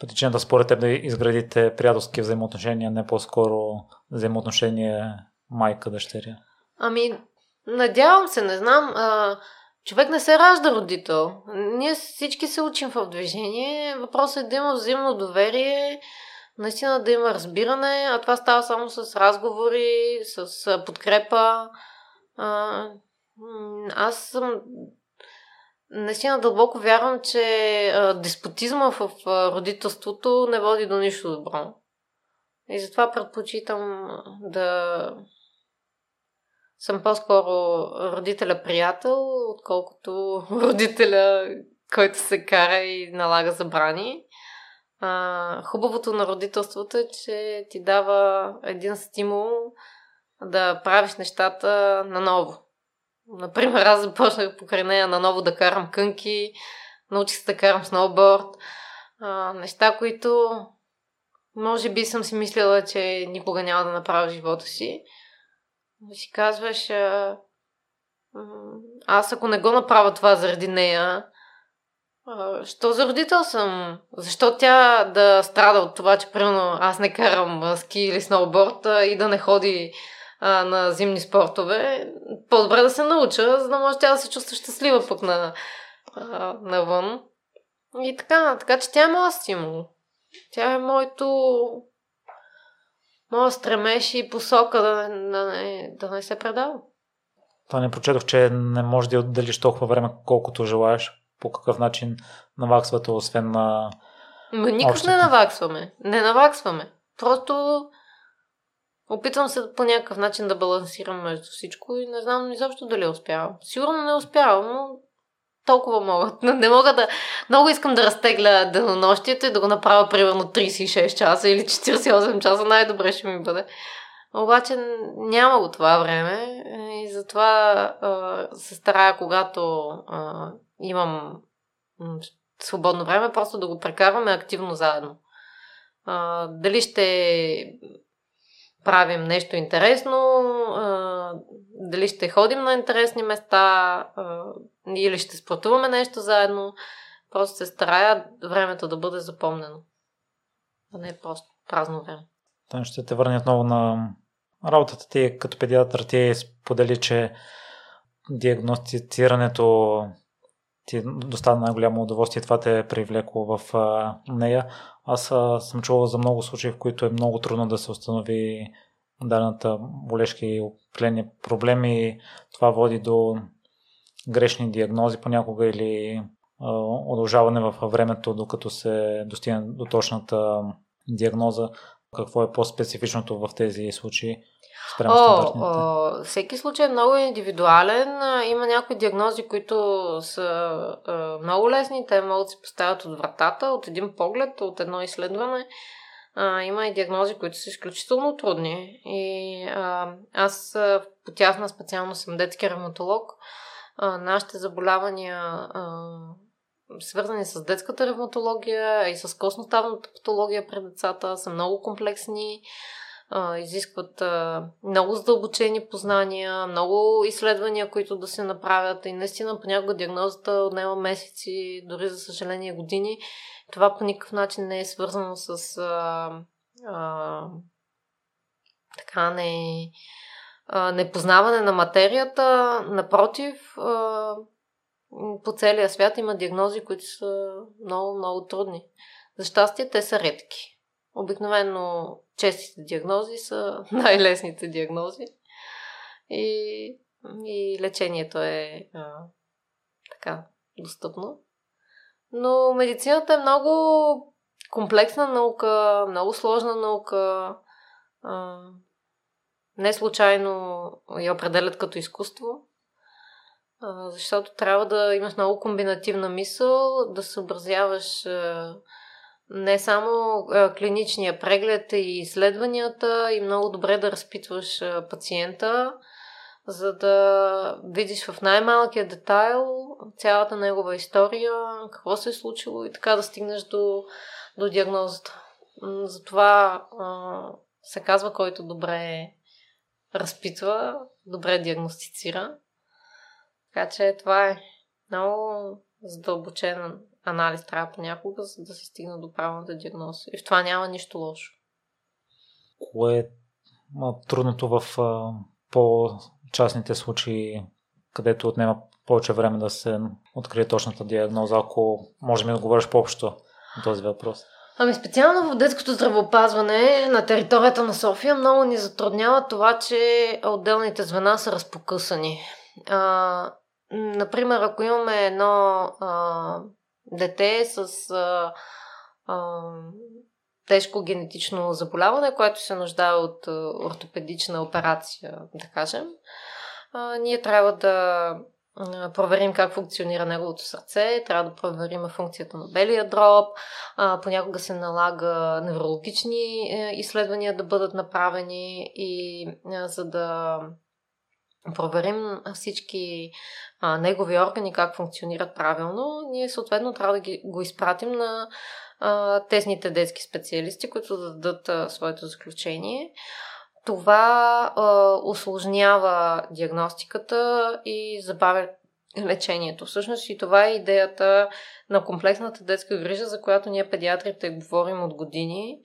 причината според теб да изградите приятелски взаимоотношения, не по-скоро взаимоотношение майка-дъщеря? Ами, надявам се, не знам. А, човек не се ражда родител. Ние всички се учим в движение. Въпросът е да има взаимно доверие, наистина да има разбиране, а това става само с разговори, с подкрепа. Аз съм наистина дълбоко вярвам, че деспотизма в родителството не води до нищо добро. И затова предпочитам да съм по-скоро родителя-приятел, отколкото <laughs> родителя, който се кара и налага забрани. А, хубавото на родителството е, че ти дава един стимул да правиш нещата наново. Например, аз започнах покрай нея наново да карам кънки, научих се да карам сноуборд. А, неща, които може би съм си мислила, че никога няма да направя в живота си. Да си казваш, а, аз ако не го направя това заради нея, а, що за родител съм? Защо тя да страда от това, че примерно аз не карам ски или сноуборд и да не ходи а, на зимни спортове? По-добре да се науча, за да може тя да се чувства щастлива пък на, а, навън. И така, така че тя е моят стимул. Тя е моето моя стремеж и посока да, да, не, да не се предава. Това не прочетох, че не можеш да отделиш толкова време, колкото желаеш. По какъв начин наваксвате, освен на. Ма никак общите. не наваксваме. Не наваксваме. Просто опитвам се по някакъв начин да балансирам между всичко и не знам изобщо дали успявам. Сигурно не успявам, но толкова мога. Не мога да... Много искам да разтегля денонощието и да го направя примерно 36 часа или 48 часа. Най-добре ще ми бъде. Обаче няма го това време и затова а, се старая, когато а, имам свободно време, просто да го прекарваме активно заедно. А, дали ще правим нещо интересно, а, дали ще ходим на интересни места а, или ще спортуваме нещо заедно. Просто се старая времето да бъде запомнено. А не просто празно време. Там ще те върне отново на работата ти като педиатър. Ти сподели, че диагностицирането ти достана най-голямо удоволствие. Това те е привлекло в нея. Аз съм чувал за много случаи, в които е много трудно да се установи дадената болешки и определени проблеми. Това води до грешни диагнози понякога или а, удължаване във времето, докато се достигне до точната диагноза. Какво е по-специфичното в тези случаи? О, о, всеки случай е много индивидуален. Има някои диагнози, които са е, много лесни. Те могат да се поставят от вратата, от един поглед, от едно изследване. А, има и диагнози, които са изключително трудни. И а, аз по тясна специално съм детски ревматолог. А, нашите заболявания, а, свързани с детската ревматология и с костно-ставната патология при децата, са много комплексни а, изискват а, много задълбочени познания, много изследвания, които да се направят и наистина понякога диагнозата отнема месеци, дори за съжаление години. Това по никакъв начин не е свързано с а, а, така не, непознаване на материята. Напротив, по целия свят има диагнози, които са много, много трудни. За щастие, те са редки. Обикновено честите диагнози са <laughs> най-лесните диагнози. И, и лечението е а, така достъпно. Но медицината е много комплексна наука, много сложна наука. А, не случайно я определят като изкуство, защото трябва да имаш много комбинативна мисъл, да съобразяваш не само клиничния преглед и изследванията и много добре да разпитваш пациента, за да видиш в най-малкия детайл цялата негова история, какво се е случило и така да стигнеш до, до диагнозата. Затова се казва, който добре разпитва, добре диагностицира. Така че това е много задълбочен анализ трябва понякога, за да се стигне до правилната диагноза. И в това няма нищо лошо. Кое е трудното в по-частните случаи, където отнема повече време да се открие точната диагноза, ако можем да говориш по-общо на този въпрос? Ами специално в детското здравеопазване на територията на София много ни затруднява това, че отделните звена са разпокъсани. А, например, ако имаме едно а, дете с а, а, тежко генетично заболяване, което се нуждае от ортопедична операция, да кажем, а, ние трябва да проверим как функционира неговото сърце, трябва да проверим функцията на белия дроб, понякога се налага неврологични е, изследвания да бъдат направени и а, за да проверим всички негови органи как функционират правилно, ние съответно трябва да ги, го изпратим на а, тесните детски специалисти, които да дадат своето заключение. Това а, осложнява диагностиката и забавя лечението. Всъщност и това е идеята на комплексната детска грижа, за която ние педиатрите говорим от години.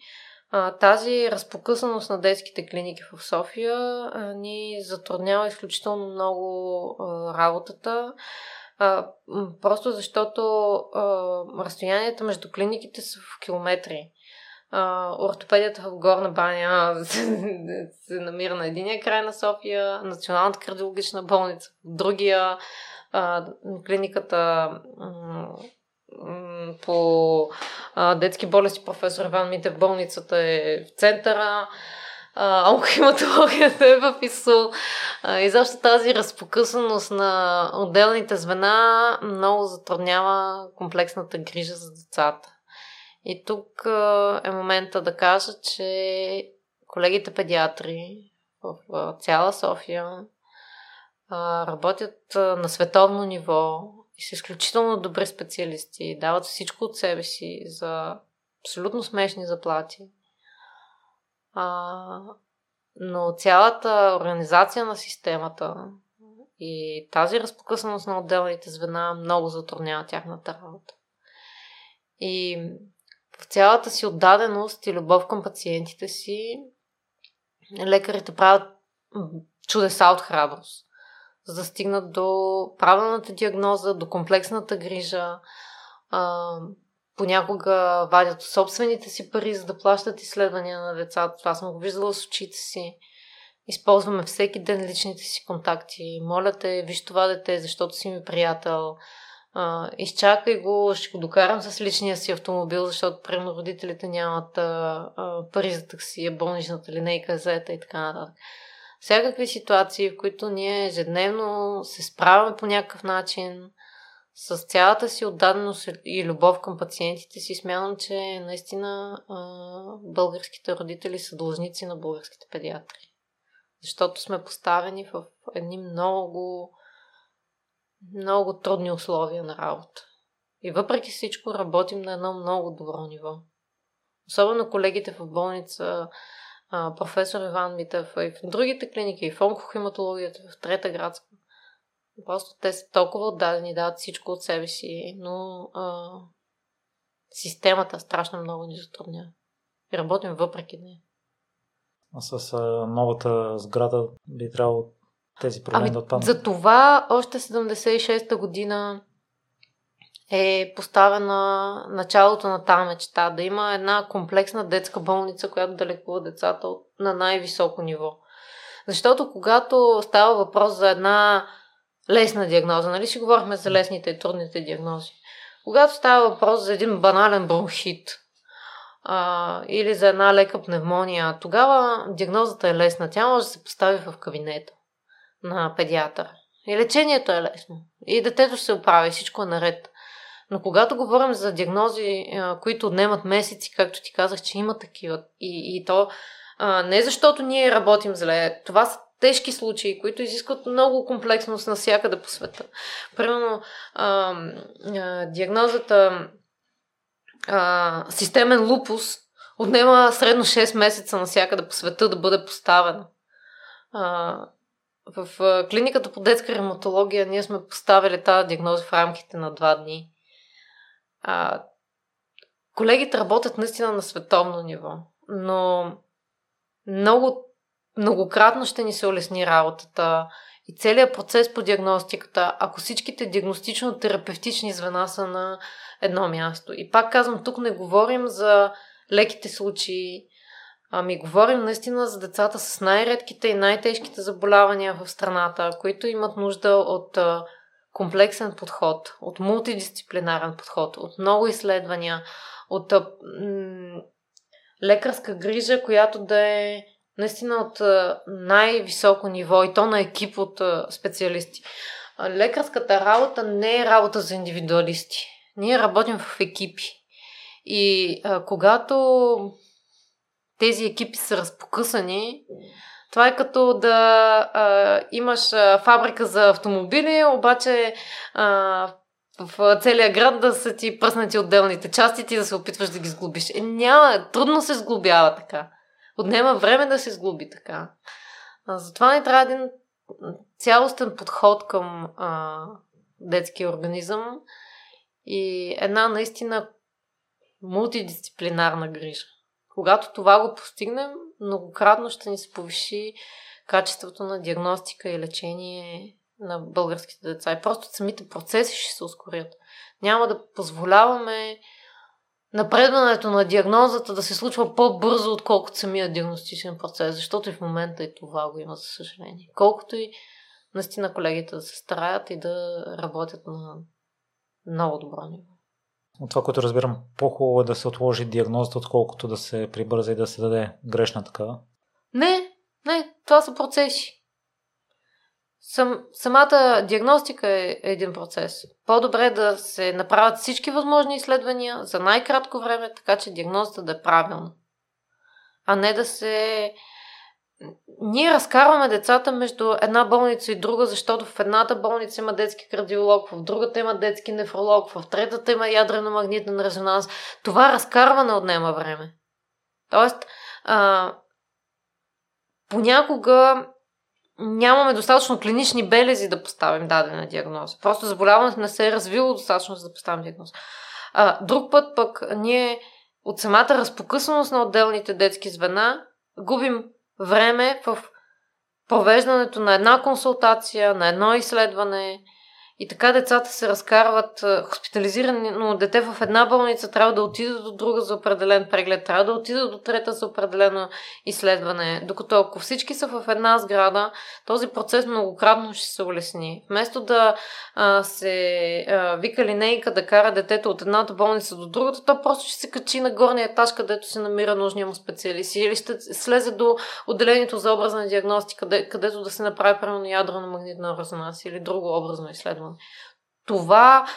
А, тази разпокъсаност на детските клиники в София а, ни затруднява изключително много а, работата. А, просто защото а, разстоянията между клиниките са в километри. Ортопедията в Горна баня <laughs> се, се намира на единия край на София, Националната кардиологична болница в другия, а, клиниката по а, детски болести професор Иван Митев болницата е в центъра, онкохематологията е в ИСУ. И защо тази разпокъсаност на отделните звена много затруднява комплексната грижа за децата. И тук е момента да кажа, че колегите педиатри в цяла София работят на световно ниво и са изключително добри специалисти, дават всичко от себе си за абсолютно смешни заплати. Но цялата организация на системата и тази разпокъсаност на отделните звена много затруднява тяхната работа. И в цялата си отдаденост и любов към пациентите си, лекарите правят чудеса от храброст, за да стигнат до правилната диагноза, до комплексната грижа, понякога вадят собствените си пари, за да плащат изследвания на децата. Това съм го виждала с очите си. Използваме всеки ден личните си контакти. Моля те, виж това дете, защото си ми приятел. А, изчакай го, ще го докарам с личния си автомобил, защото примерно родителите нямат а, а, пари за таксия, болничната линейка, зета и така нататък. Всякакви ситуации, в които ние ежедневно се справяме по някакъв начин, с цялата си отдаденост и любов към пациентите си, смятам, че наистина българските родители са длъжници на българските педиатри. Защото сме поставени в едни много, много трудни условия на работа. И въпреки всичко работим на едно много добро ниво. Особено колегите в болница, професор Иван Митев и в другите клиники, и в онкохематологията, в Трета градска Просто те са толкова отдадени, дават всичко от себе си, но а, системата страшно много ни затруднява. И работим въпреки нея. А с новата сграда би трябвало тези проблеми ами, да отпаднат? За това още 76-та година е поставена началото на тази мечта да има една комплексна детска болница, която да лекува децата на най-високо ниво. Защото когато става въпрос за една лесна диагноза. Нали си говорихме за лесните и трудните диагнози. Когато става въпрос за един банален бронхит а, или за една лека пневмония, тогава диагнозата е лесна. Тя може да се постави в кабинета на педиатър. И лечението е лесно. И детето се оправи, всичко е наред. Но когато говорим за диагнози, които отнемат месеци, както ти казах, че има такива, и, и то не защото ние работим зле, това са тежки случаи, които изискват много комплексност навсякъде по света. Примерно, диагнозата системен лупус отнема средно 6 месеца навсякъде по света да бъде поставена. В клиниката по детска ревматология ние сме поставили тази диагноза в рамките на 2 дни. А, колегите работят наистина на световно ниво, но много многократно ще ни се улесни работата и целият процес по диагностиката, ако всичките диагностично-терапевтични звена са на едно място. И пак казвам, тук не говорим за леките случаи, ами говорим наистина за децата с най-редките и най-тежките заболявания в страната, които имат нужда от комплексен подход, от мултидисциплинарен подход, от много изследвания, от м- лекарска грижа, която да е наистина от най-високо ниво и то на екип от специалисти. Лекарската работа не е работа за индивидуалисти. Ние работим в екипи. И а, когато тези екипи са разпокъсани, това е като да а, имаш а, фабрика за автомобили, обаче а, в целия град да са ти пръснати отделните части, ти да се опитваш да ги сглобиш. Е, няма, трудно се сглобява така. Отнема време да се сглоби така. А, затова не трябва един цялостен подход към а, детския организъм и една наистина мултидисциплинарна грижа. Когато това го постигнем, многократно ще ни се повиши качеството на диагностика и лечение на българските деца. И просто самите процеси ще се ускорят. Няма да позволяваме напредването на диагнозата да се случва по-бързо, отколкото самия диагностичен процес, защото и в момента и това го има, за съжаление. Колкото и наистина колегите да се стараят и да работят на много добро ниво. От това, което разбирам, по-хубаво е да се отложи диагнозата, отколкото да се прибърза и да се даде грешна такава. Не, не, това са процеси. Сам, самата диагностика е един процес. По-добре е да се направят всички възможни изследвания за най-кратко време, така че диагнозата да е правилна. А не да се ние разкарваме децата между една болница и друга, защото в едната болница има детски кардиолог, в другата има детски нефролог, в третата има ядрено-магнитен резонанс. Това разкарване отнема време. Тоест, а, понякога нямаме достатъчно клинични белези да поставим дадена диагноза. Просто заболяването не се е развило достатъчно за да поставим диагноза. А, друг път пък ние от самата разпокъсаност на отделните детски звена губим време в провеждането на една консултация, на едно изследване – и така децата се разкарват. Хоспитализирано дете в една болница трябва да отиде до друга за определен преглед, трябва да отиде до трета за определено изследване. Докато ако всички са в една сграда, този процес многократно ще се улесни. Вместо да а, се а, вика линейка да кара детето от едната болница до другата, то просто ще се качи на горния етаж, където се намира нужния му специалист. Или ще слезе до отделението за образна диагностика, където да се направи примерно ядрено магнитна резонанс или друго образно изследване изследване. Това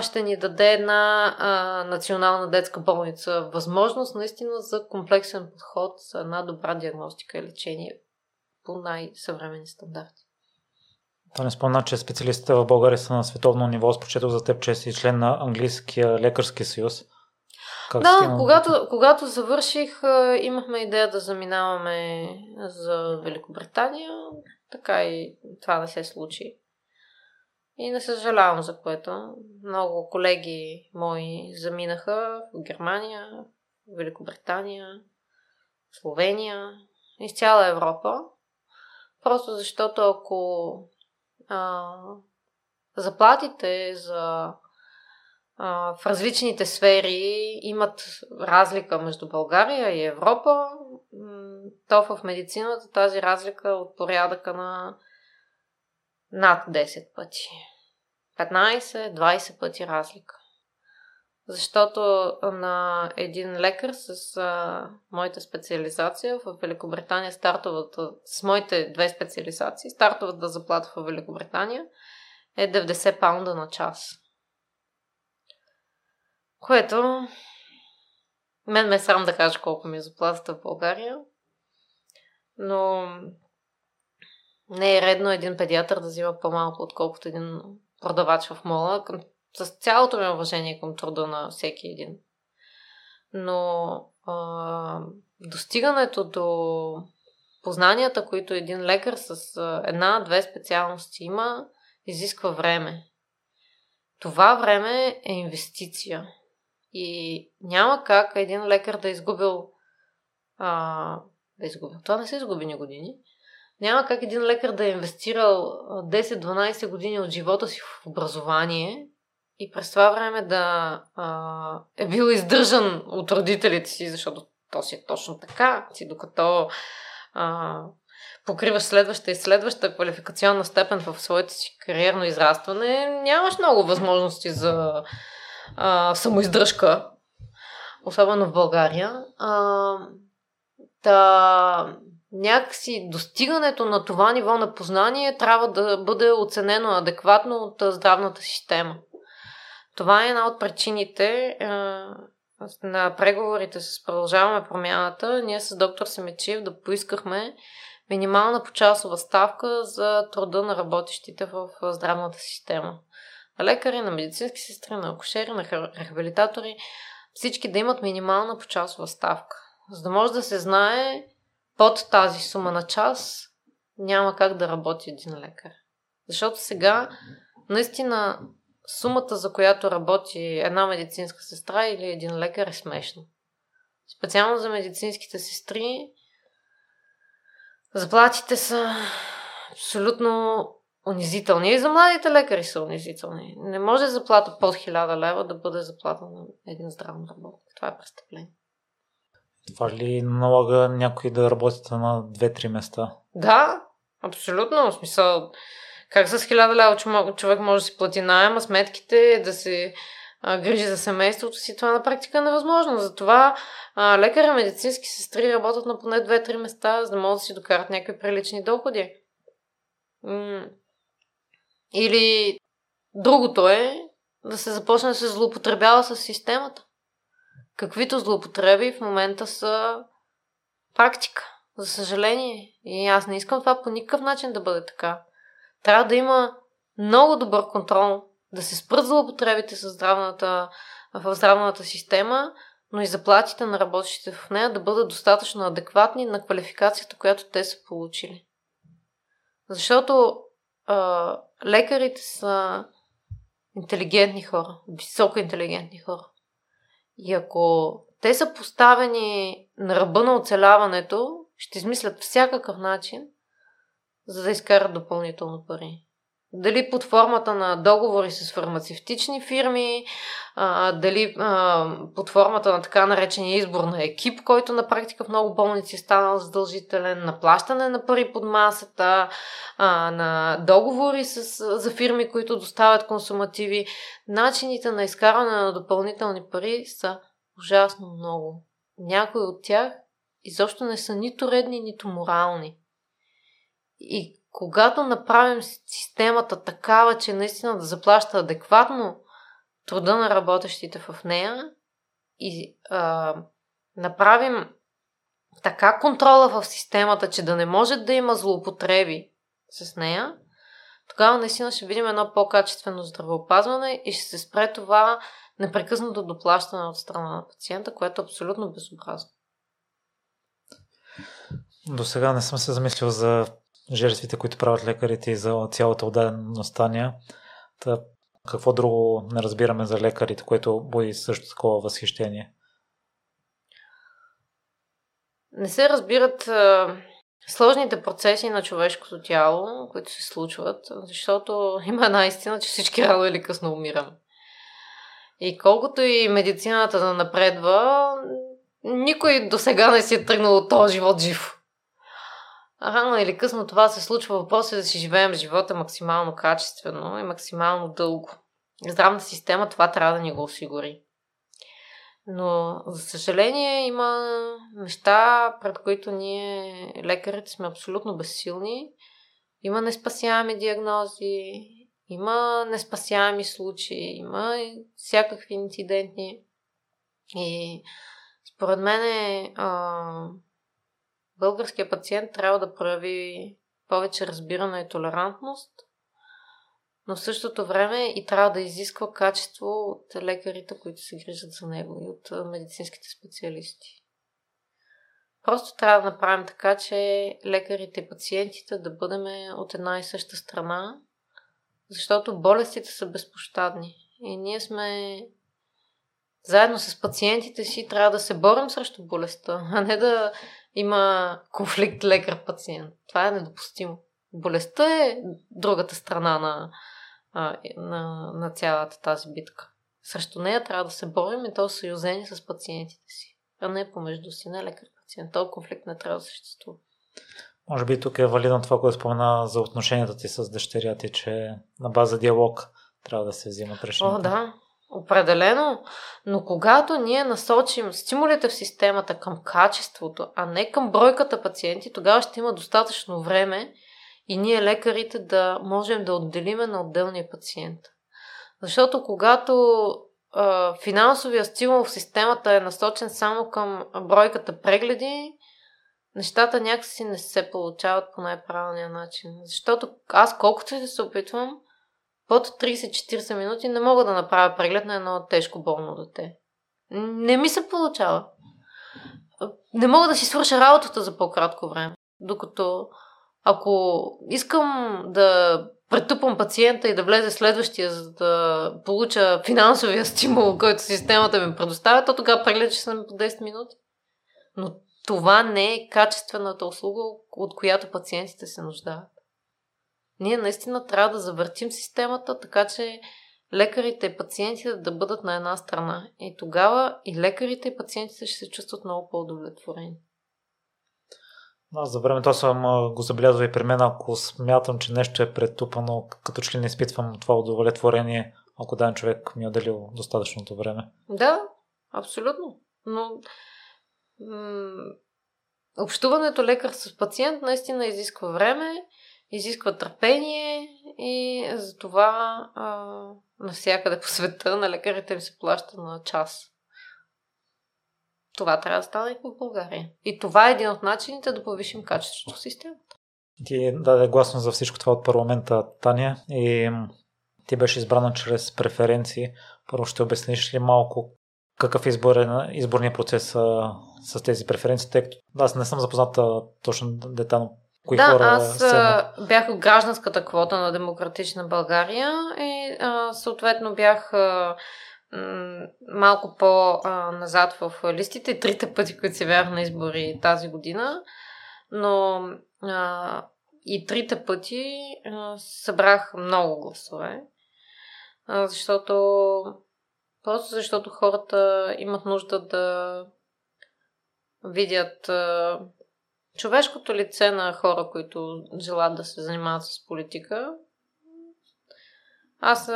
ще ни даде една а, национална детска болница възможност наистина за комплексен подход, за една добра диагностика и лечение по най-съвремени стандарти. Това не спомня, че специалистите в България са на световно ниво. Спочетох за теб, че си член на Английския лекарски съюз. Как да, когато, когато завърших, имахме идея да заминаваме за Великобритания. Така и това не се случи. И не съжалявам за което. Много колеги мои заминаха в Германия, в Великобритания, Словения, из цяла Европа. Просто защото ако а, заплатите за а, в различните сфери имат разлика между България и Европа, то в медицината тази разлика от порядъка на над 10 пъти. 15-20 пъти разлика. Защото на един лекар с а, моята специализация в Великобритания стартоват, с моите две специализации, стартовата заплата в Великобритания е 90 паунда на час. Което мен ме е срам да кажа колко ми е заплатата в България, но не е редно един педиатър да взима по-малко, отколкото един продавач в мола, към, с цялото ми уважение към труда на всеки един. Но а, достигането до познанията, които един лекар с една-две специалности има, изисква време. Това време е инвестиция. И няма как един лекар да е изгубил. А, да е изгубил. Това не са изгубени години. Няма как един лекар да е инвестирал 10-12 години от живота си в образование и през това време да а, е бил издържан от родителите си, защото то си е точно така, си докато а, покриваш следваща и следваща квалификационна степен в своето си кариерно израстване, нямаш много възможности за а, самоиздръжка, особено в България. А, та, някакси достигането на това ниво на познание трябва да бъде оценено адекватно от здравната система. Това е една от причините а, на преговорите с Продължаваме промяната. Ние с доктор Семечиев да поискахме минимална почасова ставка за труда на работещите в здравната система. На лекари, на медицински сестри, на акушери, на рехабилитатори, всички да имат минимална почасова ставка. За да може да се знае под тази сума на час няма как да работи един лекар. Защото сега наистина сумата, за която работи една медицинска сестра или един лекар е смешна. Специално за медицинските сестри заплатите са абсолютно унизителни. И за младите лекари са унизителни. Не може заплата под 1000 лева да бъде заплата на един здравен работник. Това е престъпление. Това ли налага някой да работите на 2-3 места? Да, абсолютно. В смисъл, как с 1000 лева човек може да си плати найема, сметките, да се грижи за семейството си, това на практика е невъзможно. Затова а, лекари, медицински сестри работят на поне 2-3 места, за да могат да си докарат някакви прилични доходи. Или другото е да се започне да се злоупотребява с системата. Каквито злоупотреби в момента са практика, за съжаление. И аз не искам това по никакъв начин да бъде така. Трябва да има много добър контрол, да се спрат злоупотребите с здравната, в здравната система, но и заплатите на работещите в нея да бъдат достатъчно адекватни на квалификацията, която те са получили. Защото а, лекарите са интелигентни хора, високо интелигентни хора. И ако те са поставени на ръба на оцеляването, ще измислят всякакъв начин, за да изкарат допълнително пари. Дали под формата на договори с фармацевтични фирми, дали под формата на така наречения избор на екип, който на практика в много болници е станал задължителен, на плащане на пари под масата, на договори с, за фирми, които доставят консумативи. Начините на изкарване на допълнителни пари са ужасно много. Някои от тях изобщо не са нито редни, нито морални. И когато направим системата такава, че наистина да заплаща адекватно труда на работещите в нея и а, направим така контрола в системата, че да не може да има злоупотреби с нея, тогава наистина ще видим едно по-качествено здравеопазване и ще се спре това непрекъснато доплащане от страна на пациента, което е абсолютно безобразно. До сега не съм се замислил за жертвите, които правят лекарите и за цялата отдадена стания. Та, какво друго не разбираме за лекарите, което буди също такова възхищение? Не се разбират а, сложните процеси на човешкото тяло, които се случват, защото <laughs> има една истина, че всички рано или късно умираме. И колкото и медицината да напредва, никой до сега не си е тръгнал от този живот жив рано или късно това се случва. Въпросът е да си живеем живота максимално качествено и максимално дълго. Здравната система това трябва да ни го осигури. Но, за съжаление, има неща, пред които ние, лекарите, сме абсолютно безсилни. Има неспасяеми диагнози, има неспасяеми случаи, има всякакви инцидентни. И според мен е, а, българския пациент трябва да прояви повече разбиране и толерантност, но в същото време и трябва да изисква качество от лекарите, които се грижат за него и от медицинските специалисти. Просто трябва да направим така, че лекарите и пациентите да бъдем от една и съща страна, защото болестите са безпощадни. И ние сме заедно с пациентите си трябва да се борим срещу болестта, <laughs> а не да има конфликт лекар-пациент. Това е недопустимо. Болестта е другата страна на, на, на цялата тази битка. Срещу нея трябва да се борим и то съюзени с пациентите си, а не помежду си, не лекар-пациент. Този конфликт не трябва да съществува. Може би тук е валидно това, което спомена за отношенията ти с дъщеря ти, че на база диалог трябва да се взимат решения. О, да. Определено, но когато ние насочим стимулите в системата към качеството, а не към бройката пациенти, тогава ще има достатъчно време и ние лекарите да можем да отделиме на отделния пациент. Защото когато а, финансовия стимул в системата е насочен само към бройката прегледи, нещата някакси не се получават по най-правилния начин. Защото аз колкото и да се опитвам, под 30-40 минути не мога да направя преглед на едно тежко болно дете. Не ми се получава. Не мога да си свърша работата за по-кратко време. Докато ако искам да претупам пациента и да влезе следващия, за да получа финансовия стимул, който системата ми предоставя, то тогава преглед ще съм по 10 минути. Но това не е качествената услуга, от която пациентите се нуждаят. Ние наистина трябва да завъртим системата, така че лекарите и пациентите да бъдат на една страна. И тогава и лекарите и пациентите ще се чувстват много по-удовлетворени. Аз за времето съм го забелязвал и при мен, ако смятам, че нещо е претупано, като че ли не изпитвам това удовлетворение, ако даден човек ми е отделил достатъчното време. Да, абсолютно. Но м- общуването лекар с пациент наистина изисква време изисква търпение и затова а, навсякъде по света на лекарите им се плаща на час. Това трябва да стане и в България. И това е един от начините да повишим качеството в системата. Ти даде гласно за всичко това от парламента, Таня, и ти беше избрана чрез преференции. Първо ще обясниш ли малко какъв е изборен, изборния процес а, с тези преференции, тъй като аз не съм запозната точно детално Кои да, хора аз са... бях от гражданската квота на Демократична България и а, съответно бях а, м- малко по-назад в листите, трите пъти, които се бях на избори тази година, но а, и трите пъти а, събрах много гласове, а, защото просто защото хората имат нужда да видят а, човешкото лице на хора, които желаят да се занимават с политика. Аз,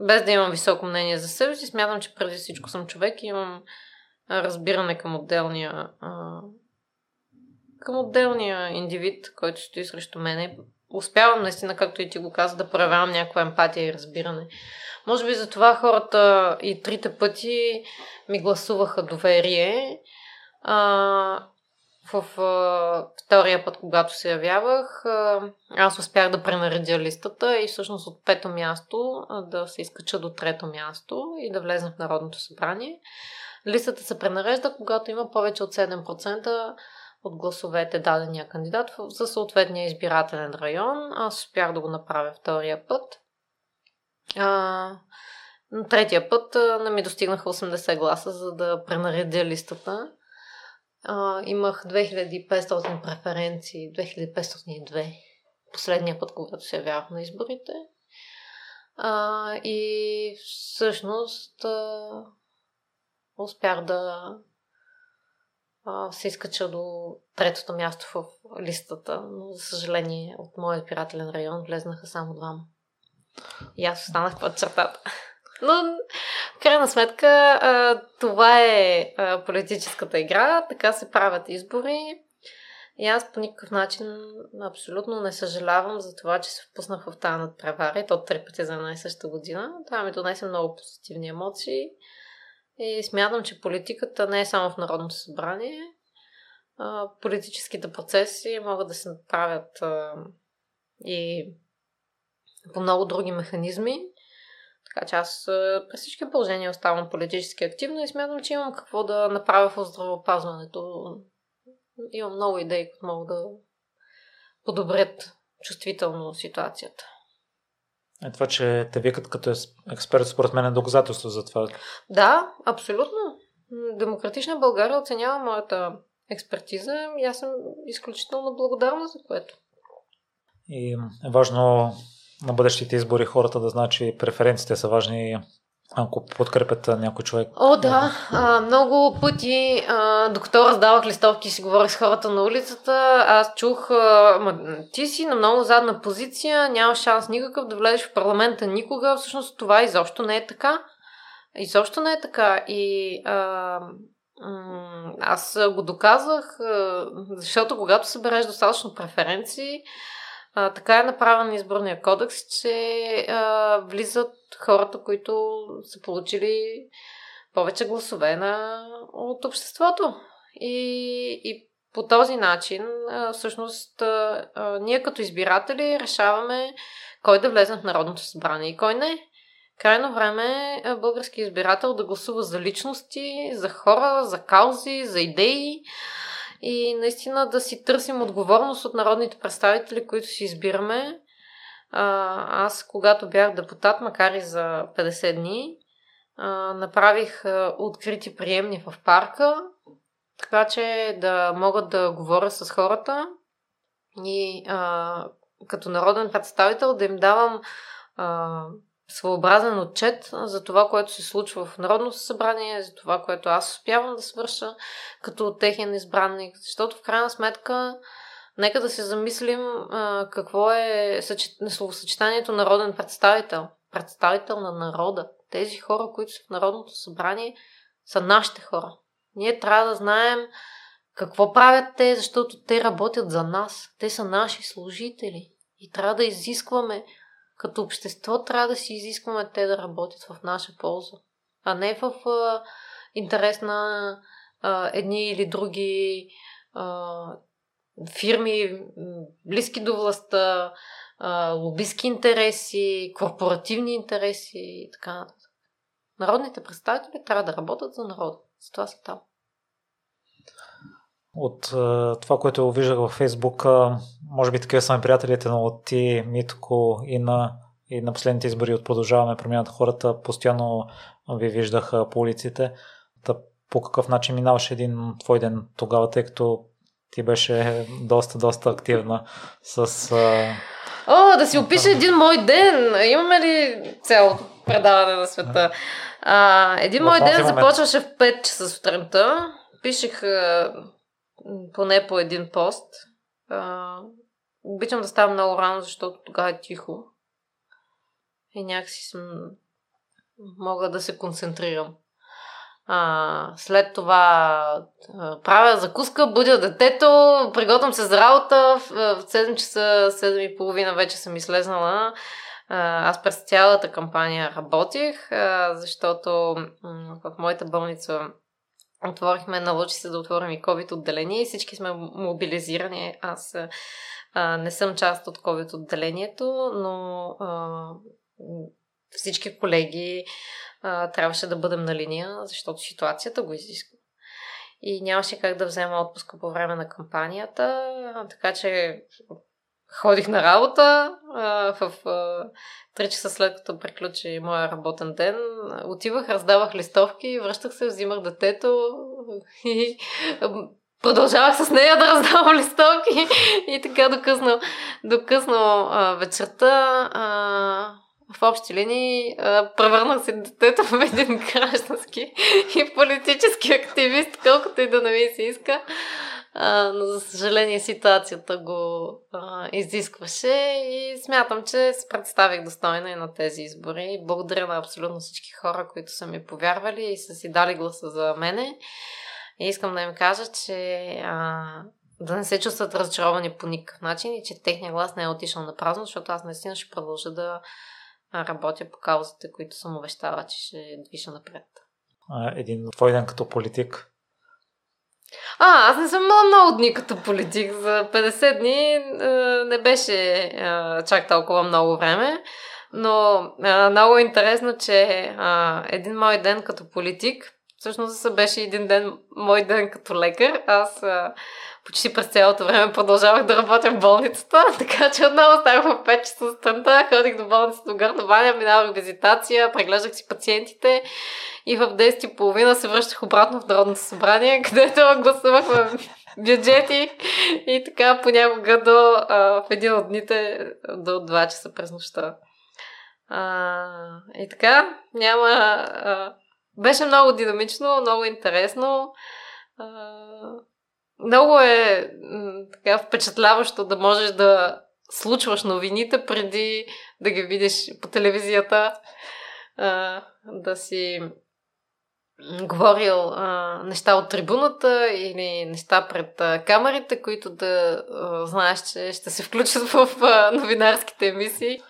без да имам високо мнение за себе си, смятам, че преди всичко съм човек и имам разбиране към отделния към отделния индивид, който стои срещу мене. Успявам наистина, както и ти го каза, да проявявам някаква емпатия и разбиране. Може би за това хората и трите пъти ми гласуваха доверие. А, в а, втория път, когато се явявах, а, аз успях да пренаредя листата и всъщност от пето място а, да се изкача до трето място и да влезна в Народното събрание. Листата се пренарежда, когато има повече от 7% от гласовете дадения кандидат за съответния избирателен район. Аз успях да го направя втория път. А, третия път а, не ми достигнаха 80 гласа, за да пренаредя листата а, имах 2500 преференции, 2502 последния път, когато се явявах на изборите. А, и всъщност а, успях да а, се изкача до третото място в листата, но за съжаление от моят избирателен район влезнаха само двама. И аз останах под чертата. Но, крайна сметка, това е политическата игра, така се правят избори. И аз по никакъв начин абсолютно не съжалявам за това, че се впуснах в тази надпревара и то три пъти за една и съща година. Това ми донесе много позитивни емоции. И смятам, че политиката не е само в Народното събрание. Политическите процеси могат да се направят и по много други механизми. Така че аз през всички положения оставам политически активна и смятам, че имам какво да направя в здравеопазването. Имам много идеи, които могат да подобрят чувствително ситуацията. Е това, че те викат като експерт, според мен е доказателство за това. Да, абсолютно. Демократична България оценява моята експертиза и аз съм изключително благодарна за което. И е важно на бъдещите избори хората да знаят, че преференциите са важни. ако подкрепят някой човек. О, да. А, много пъти, а, докато раздавах листовки и си говорих с хората на улицата, аз чух, а, ти си на много задна позиция, няма шанс никакъв да влезеш в парламента никога. Всъщност това изобщо не е така. Изобщо не е така. И а, аз го доказах, защото когато събереш достатъчно преференции, а, така е направен изборния кодекс, че а, влизат хората, които са получили повече гласове на, от обществото. И, и по този начин, а, всъщност, а, а, ние като избиратели решаваме кой да влезе в Народното събрание и кой не. Крайно време е български избирател да гласува за личности, за хора, за каузи, за идеи и наистина да си търсим отговорност от народните представители, които си избираме. Аз, когато бях депутат, макар и за 50 дни, направих открити приемни в парка, така че да могат да говоря с хората и като народен представител да им давам своеобразен отчет за това, което се случва в Народното събрание, за това, което аз успявам да свърша като техен избранник. Защото в крайна сметка, нека да се замислим какво е словосъчетанието народен представител. Представител на народа. Тези хора, които са в Народното събрание, са нашите хора. Ние трябва да знаем какво правят те, защото те работят за нас. Те са наши служители. И трябва да изискваме като общество трябва да си изискваме те да работят в наша полза, а не в а, интерес на а, едни или други а, фирми, близки до властта, а, лобистки интереси, корпоративни интереси и така нататък. Народните представители трябва да работят за народа. За това са там. От това, което виждах във Фейсбук, може би такива са ми приятелите, но от ти, Митко и на, и на последните избори от Продължаваме промяната хората, постоянно ви виждаха по улиците. Та, по какъв начин минаваше един твой ден тогава, тъй като ти беше доста, доста активна с... О, да си опише един мой ден! Имаме ли цялото предаване на света? А, един мой ден момент... започваше в 5 часа сутринта. Пишех поне по един пост. А, обичам да ставам много рано, защото тогава е тихо. И някакси съм... мога да се концентрирам. А, след това а, правя закуска, будя детето, приготвям се за работа. В, в 7 часа, 7 и половина вече съм излезнала. А, аз през цялата кампания работих, а, защото м- в моята болница отворихме, наложи се да отворим и COVID отделение и всички сме мобилизирани. Аз а, не съм част от COVID отделението, но а, всички колеги а, трябваше да бъдем на линия, защото ситуацията го изисква. И нямаше как да взема отпуска по време на кампанията, така че ходих на работа в а, 3 часа след като приключи моя работен ден. Отивах, раздавах листовки, връщах се, взимах детето <laughs> и продължавах с нея да раздавам листовки <laughs> и така до късно, до късно а, вечерта. В общи линии превърнах се детето в един <laughs> граждански и политически активист, колкото и да не ми се иска. А, но за съжаление ситуацията го а, изискваше и смятам, че се представих достойно и на тези избори. Благодаря на абсолютно всички хора, които са ми повярвали и са си дали гласа за мене. И искам да им кажа, че а, да не се чувстват разочаровани по никакъв начин и че техния глас не е отишъл на празно, защото аз наистина ще продължа да работя по каузите, които съм обещала, че ще движа напред. Един твой ден като политик а, аз не съм имала много дни като политик. За 50 дни е, не беше е, чак толкова много време. Но е, много интересно, че е, един мой ден като политик, всъщност беше един ден мой ден като лекар. Аз е, почти през цялото време продължавах да работя в болницата, <laughs> така че отново ставах в 5 часа сутринта, ходих до болницата до баня, минавах визитация, преглеждах си пациентите и в 10.30 се връщах обратно в Народното събрание, <laughs> където гласувах в бюджети и така понякога до а, в един от дните до 2 часа през нощта. А, и така, няма. А, беше много динамично, много интересно. Много е така впечатляващо да можеш да случваш новините преди да ги видиш по телевизията, да си говорил неща от трибуната или неща пред камерите, които да знаеш, че ще се включат в новинарските емисии.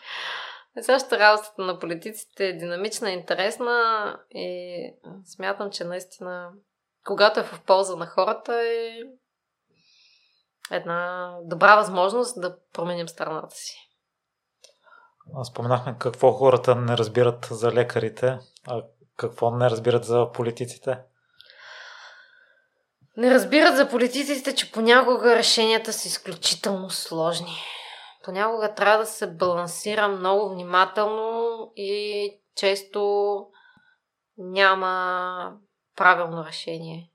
Също работата на политиците е динамична, интересна и смятам, че наистина, когато е в полза на хората, е една добра възможност да променим страната си. Споменахме какво хората не разбират за лекарите, а какво не разбират за политиците. Не разбират за политиците, че понякога решенията са изключително сложни. Понякога трябва да се балансира много внимателно и често няма правилно решение.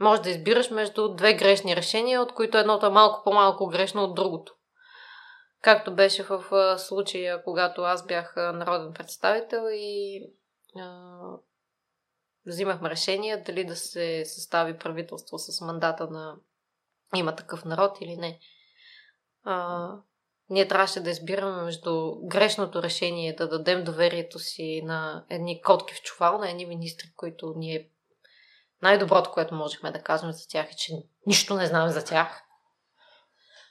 Може да избираш между две грешни решения, от които едното е малко по-малко грешно от другото. Както беше в случая, когато аз бях народен представител и а, взимахме решение дали да се състави правителство с мандата на има такъв народ или не. А, ние трябваше да избираме между грешното решение да дадем доверието си на едни котки в чувал, на едни министри, които ние най-доброто, което можехме да кажем за тях е, че нищо не знаем за тях.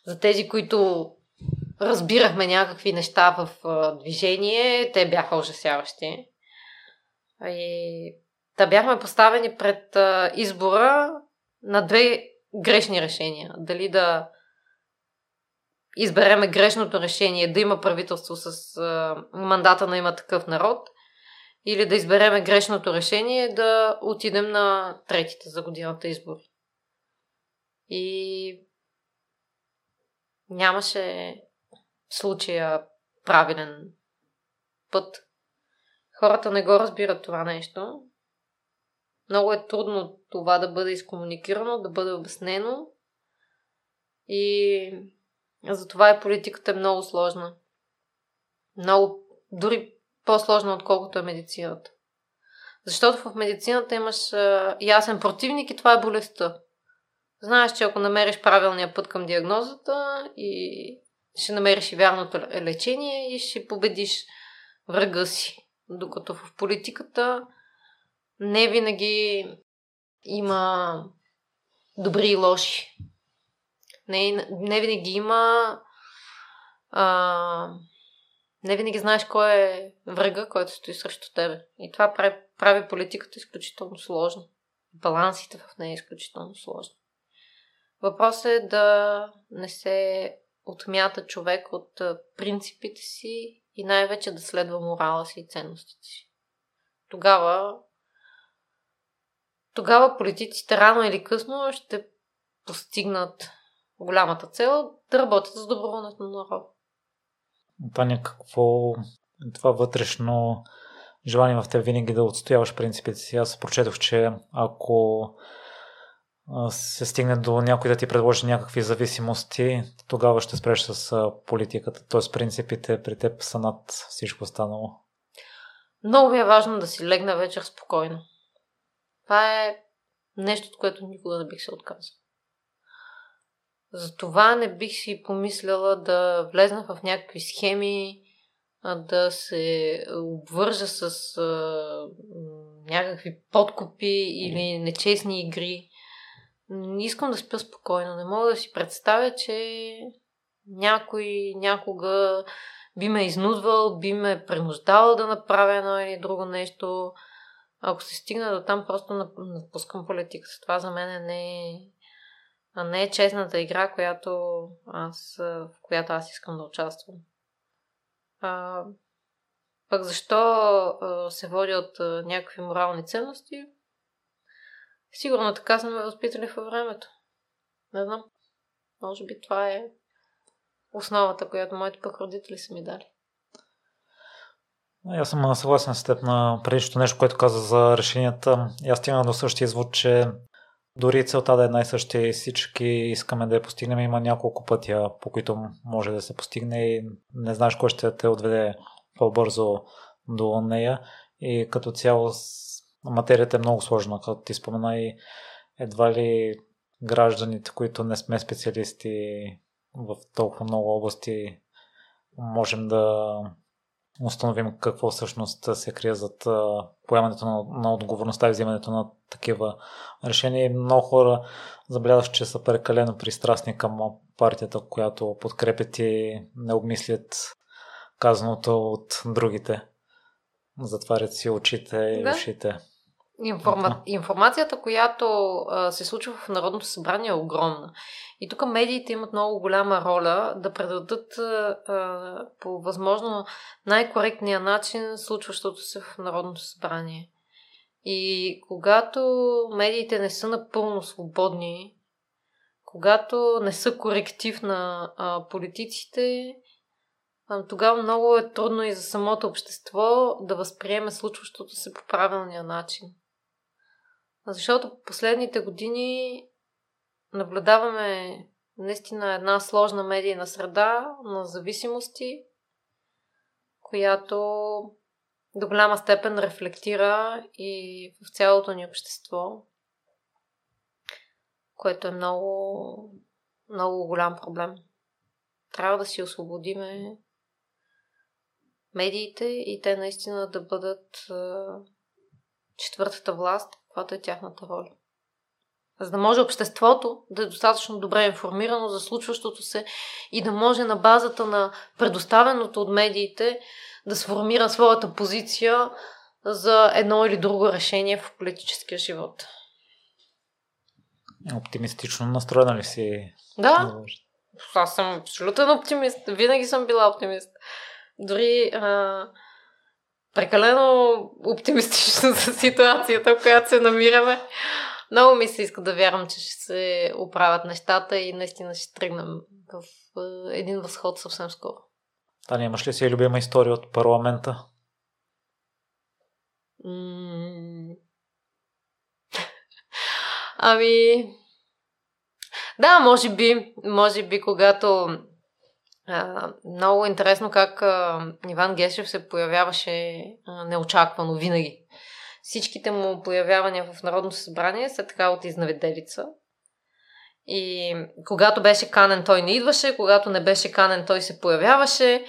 За тези, които разбирахме някакви неща в движение, те бяха ужасяващи. И да бяхме поставени пред избора на две грешни решения. Дали да избереме грешното решение да има правителство с мандата на има такъв народ или да избереме грешното решение да отидем на третите за годината избори. И нямаше случая правилен път. Хората не го разбират това нещо. Много е трудно това да бъде изкомуникирано, да бъде обяснено. И затова и политиката е много сложна. Много, дори по-сложна, отколкото е медицината. Защото в медицината имаш а, ясен противник и това е болестта. Знаеш, че ако намериш правилния път към диагнозата и ще намериш и вярното лечение и ще победиш врага си. Докато в политиката не винаги има добри и лоши. Не, не винаги има. А, не винаги знаеш кой е врага, който стои срещу тебе. И това прави, прави политиката изключително сложна. Балансите в нея е изключително сложни. Въпросът е да не се отмята човек от принципите си и най-вече да следва морала си и ценностите си. Тогава тогава политиците рано или късно ще постигнат голямата цел да работят с доброволната на народ. Таня, какво това вътрешно желание в теб винаги да отстояваш принципите си? Аз прочетох, че ако се стигне до някой да ти предложи някакви зависимости, тогава ще спреш с политиката. Т.е. принципите при теб са над всичко останало. Много ми е важно да си легна вечер спокойно. Това е нещо, от което никога не бих се отказал. Затова не бих си помисляла да влезна в някакви схеми, да се обвържа с а, някакви подкупи или нечестни игри. Не искам да спя спокойно. Не мога да си представя, че някой някога би ме изнудвал, би ме принуждавал да направя едно или друго нещо. Ако се стигна до там, просто напускам политиката. Това за мен не е, не е честната игра, която аз, в която аз искам да участвам. А, пък защо а, се води от а, някакви морални ценности? Сигурно така са ме възпитали във времето. Не знам. Може би това е основата, която моите пък родители са ми дали. Аз съм съгласен с теб на предишното нещо, което каза за решенията. Аз стигна до същия звук, че дори целта да е най-същия и всички искаме да я постигнем, има няколко пътя, по които може да се постигне и не знаеш кой ще те отведе по-бързо до нея. И като цяло материята е много сложна, като ти спомена и едва ли гражданите, които не сме специалисти в толкова много области, можем да установим какво всъщност се крие зад поемането на, на отговорността и взимането на такива решения. Много хора забелязват, че са прекалено пристрастни към партията, която подкрепят и не обмислят казаното от другите. Затварят си очите и да. ушите. Информа... Информацията, която а, се случва в Народното събрание е огромна. И тук медиите имат много голяма роля да предадат а, по възможно най-коректния начин случващото се в Народното събрание. И когато медиите не са напълно свободни, когато не са коректив на а, политиците, тогава много е трудно и за самото общество да възприеме случващото се по правилния начин. Защото последните години наблюдаваме наистина една сложна медийна среда на зависимости, която до голяма степен рефлектира и в цялото ни общество, което е много, много голям проблем. Трябва да си освободиме медиите и те наистина да бъдат четвъртата власт, каквато е тяхната роля. За да може обществото да е достатъчно добре информирано за случващото се и да може на базата на предоставеното от медиите да сформира своята позиция за едно или друго решение в политическия живот. Оптимистично настроена ли си? Да. Аз съм абсолютен оптимист. Винаги съм била оптимист. Дори а, прекалено оптимистична <laughs> за ситуацията, в която се намираме. Много ми се иска да вярвам, че ще се оправят нещата и наистина ще тръгнем в един възход съвсем скоро. Таня, имаш ли си любима история от парламента? <laughs> Ами... Да, може би, може би, когато много интересно как а, Иван Гешев се появяваше а, неочаквано винаги. Всичките му появявания в Народното събрание са така от изнаведелица. И когато беше канен, той не идваше, когато не беше канен, той се появяваше.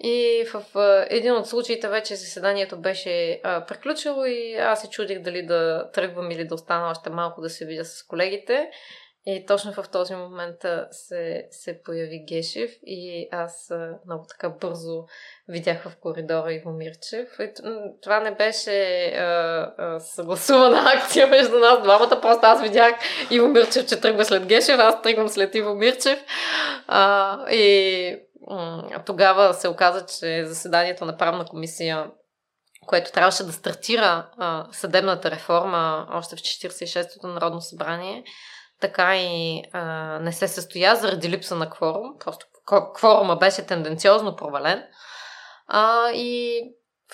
И в а, един от случаите вече заседанието беше а, приключило и аз се чудих дали да тръгвам или да остана още малко да се видя с колегите. И точно в този момент се, се появи Гешев и аз много така бързо видях в коридора Иво Мирчев. И това не беше а, а, съгласувана акция между нас двамата, просто аз видях Иво Мирчев, че тръгва след Гешев, аз тръгвам след Иво Мирчев. А, и м- тогава се оказа, че заседанието на правна комисия което трябваше да стартира а, съдебната реформа още в 46-то Народно събрание, така и а, не се състоя заради липса на кворум. Просто кворума беше тенденциозно провален. А, и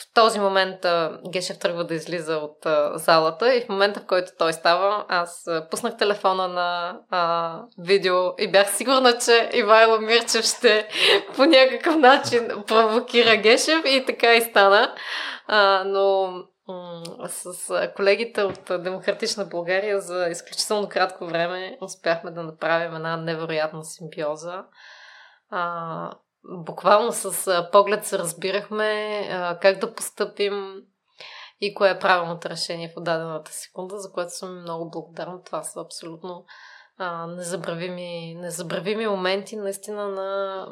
в този момент а, Гешев тръгва да излиза от а, залата и в момента, в който той става, аз а, пуснах телефона на а, видео и бях сигурна, че Ивайло Мирчев ще <laughs> по някакъв начин провокира Гешев и така и стана. А, но с колегите от Демократична България за изключително кратко време успяхме да направим една невероятна симбиоза. А, буквално с поглед се разбирахме а, как да постъпим и кое е правилното решение в дадената секунда, за което съм много благодарна. Това са абсолютно а, незабравими, незабравими моменти наистина на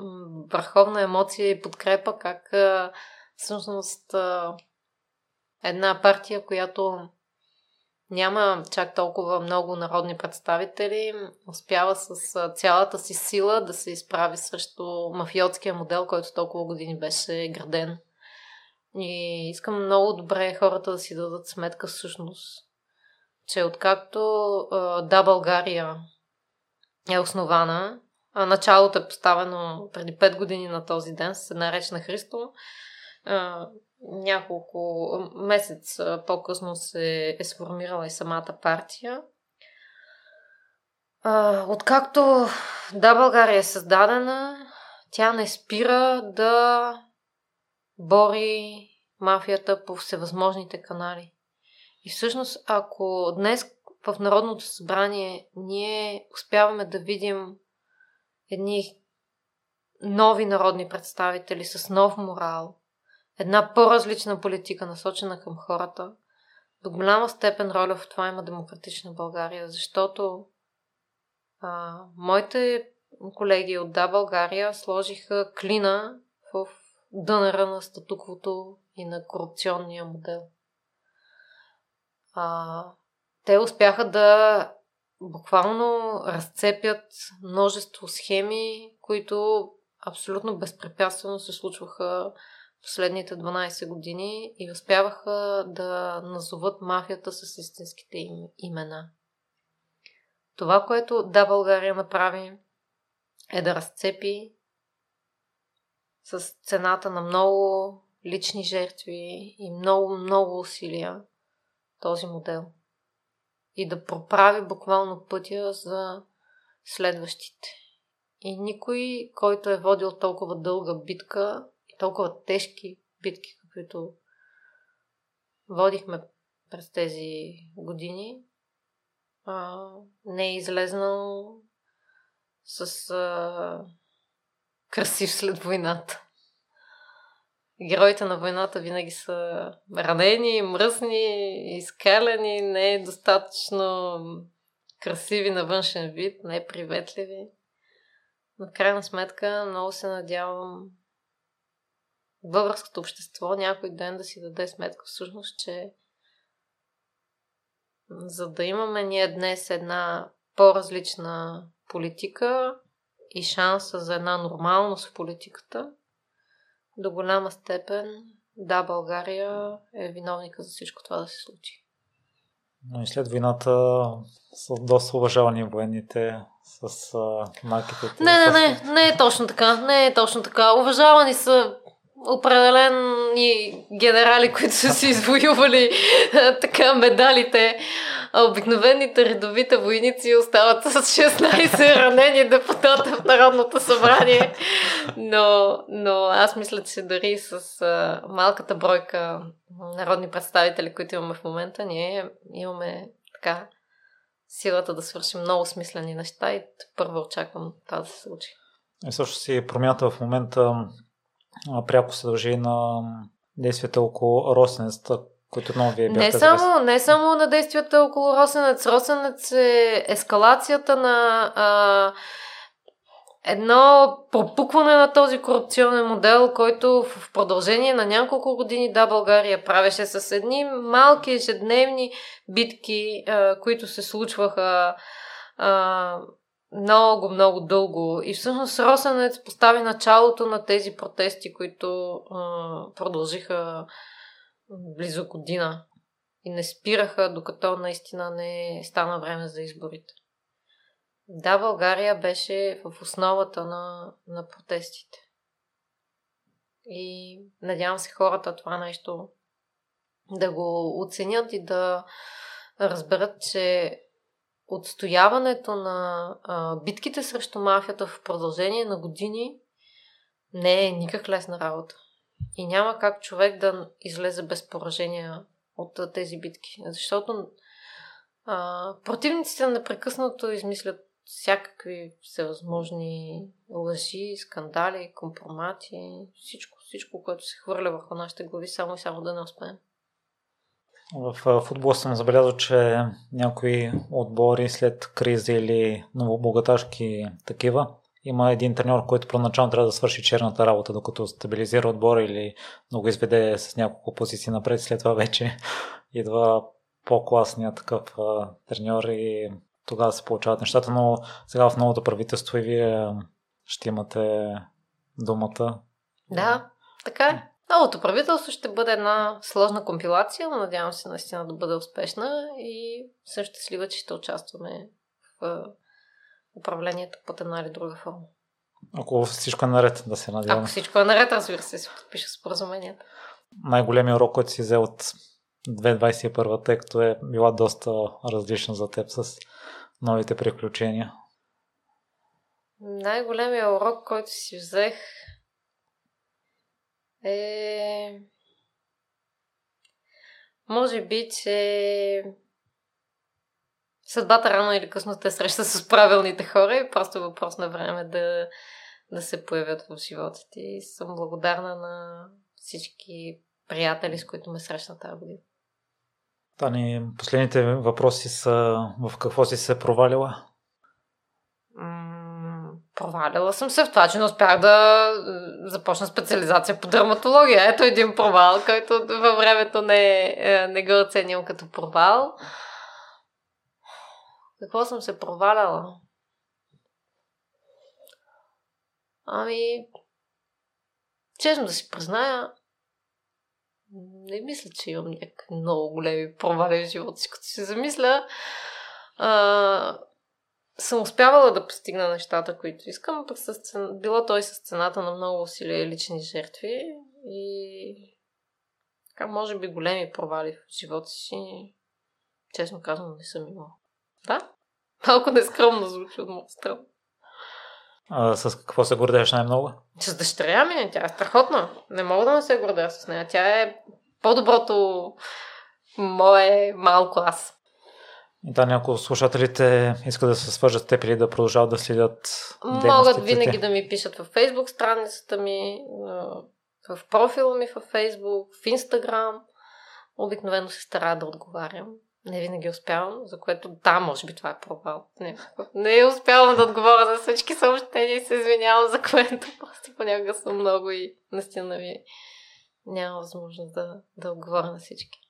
върховна емоция и подкрепа, как а, всъщност а, една партия, която няма чак толкова много народни представители, успява с цялата си сила да се изправи срещу мафиотския модел, който толкова години беше граден. И искам много добре хората да си дадат сметка всъщност, че откакто Да, България е основана, а началото е поставено преди 5 години на този ден с една реч на Христо, няколко месец по-късно се е сформирала и самата партия. Откакто Да, България е създадена, тя не спира да бори мафията по всевъзможните канали. И всъщност, ако днес в Народното събрание ние успяваме да видим едни нови народни представители с нов морал, една по-различна политика, насочена към хората, до голяма степен роля в това има демократична България, защото а, моите колеги от Да България сложиха клина в дънера на статуквото и на корупционния модел. А, те успяха да буквално разцепят множество схеми, които абсолютно безпрепятствено се случваха последните 12 години и успяваха да назоват мафията с истинските им имена. Това, което Да България направи, е да разцепи с цената на много лични жертви и много, много усилия този модел. И да проправи буквално пътя за следващите. И никой, който е водил толкова дълга битка толкова тежки битки, каквито водихме през тези години, а, не е излезнал с а, красив след войната. Героите на войната винаги са ранени, мръсни, изкалени, не е достатъчно красиви на външен вид, не е приветливи. Но в крайна сметка много се надявам българското общество някой ден да си даде сметка всъщност, че за да имаме ние днес една по-различна политика и шанса за една нормалност в политиката, до голяма степен, да, България е виновника за всичко това да се случи. Но и след войната са доста уважавани военните с а, марките. Не, не, не, не е точно така. Не е точно така. Уважавани са определени генерали, които са си извоювали така медалите. А обикновените редовите войници остават с 16 ранени депутата в Народното събрание. Но, но аз мисля, че дори с а, малката бройка народни представители, които имаме в момента, ние имаме така силата да свършим много смислени неща и първо очаквам това да се случи. И също си промята в момента пряко се дължи на действията около Росенец, които много вие не само, не само на действията около Росенец. Росенец е ескалацията на а, едно пропукване на този корупционен модел, който в продължение на няколко години да България правеше с едни малки ежедневни битки, а, които се случваха а, много, много дълго. И всъщност Росенец постави началото на тези протести, които а, продължиха близо година и не спираха, докато наистина не стана време за изборите. Да, България беше в основата на, на протестите. И надявам се хората това нещо да го оценят и да разберат, че отстояването на а, битките срещу мафията в продължение на години не е никак лесна работа. И няма как човек да излезе без поражения от а, тези битки. Защото а, противниците непрекъснато измислят всякакви всевъзможни лъжи, скандали, компромати, всичко, всичко, което се хвърля върху нашите глави, само и само да не успеем. В футбол съм забелязал, че някои отбори след кризи или новобогаташки такива, има един треньор, който първоначално трябва да свърши черната работа, докато стабилизира отбора или много изведе с няколко позиции напред. След това вече <laughs> идва по-класният такъв треньор и тогава се получават нещата, но сега в новото правителство и вие ще имате думата. Да, така е. Новото правителство ще бъде една сложна компилация, но надявам се наистина да бъде успешна и съм щастлива, че ще участваме в управлението под една или друга форма. Ако всичко е наред, да се надявам. Ако всичко е наред, разбира се, се подпиша споразумението. Най-големият урок, който си взел от 2021, тъй като е била доста различна за теб с новите приключения. Най-големият урок, който си взех е... Може би, че съдбата рано или късно те среща с правилните хора и просто е въпрос на време да, да се появят в живота ти. И съм благодарна на всички приятели, с които ме срещна тази година. Тани, последните въпроси са в какво си се провалила? Провалила съм се в това, че не успях да започна специализация по дерматология. Ето един провал, който във времето не, е, не го оценил като провал. Какво съм се проваляла? Ами, честно да си призная, не мисля, че имам някакви много големи провали в живота си, като си замисля. А, съм успявала да постигна нещата, които искам, пък с цен... било той с цената на много усилия и лични жертви и така, може би големи провали в живота си, честно казвам, не съм имала. Да? <laughs> Малко нескромно звучи от моя страна. А с какво се гордееш най-много? С дъщеря ми. Тя е страхотна. Не мога да не се гордея с нея. Тя е по-доброто мое малко аз. Да, някои слушателите искат да се свържат с теб или да продължават да следят Могат винаги да ми пишат във Facebook страницата ми, в профила ми във Facebook, в Instagram. Обикновено се старая да отговарям. Не винаги успявам, за което да, може би това е провал. Не, не успявам да отговоря за всички съобщения и се извинявам, за което просто понякога съм много и наистина ви няма възможност да, да отговоря на всички.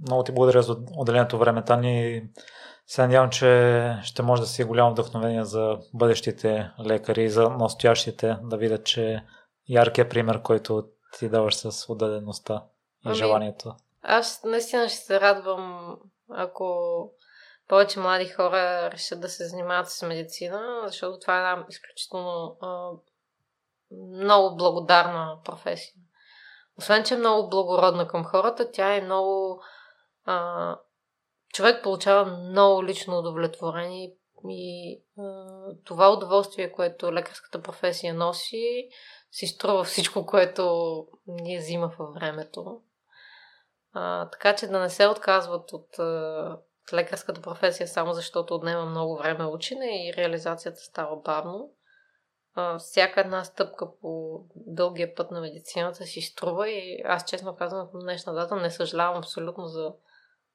Много ти благодаря за отделеното време, Тани. Се надявам, че ще може да си е голямо вдъхновение за бъдещите лекари и за настоящите да видят, че яркият пример, който ти даваш с отдадеността и ами, желанието. Аз наистина ще се радвам, ако повече млади хора решат да се занимават с медицина, защото това е една изключително а, много благодарна професия освен, че е много благородна към хората, тя е много... А, човек получава много лично удовлетворение и а, това удоволствие, което лекарската професия носи, си струва всичко, което ние взима във времето. А, така че да не се отказват от, от лекарската професия само защото отнема много време учене и реализацията става бавно всяка една стъпка по дългия път на медицината си струва и аз честно казвам в днешна дата не съжалявам абсолютно за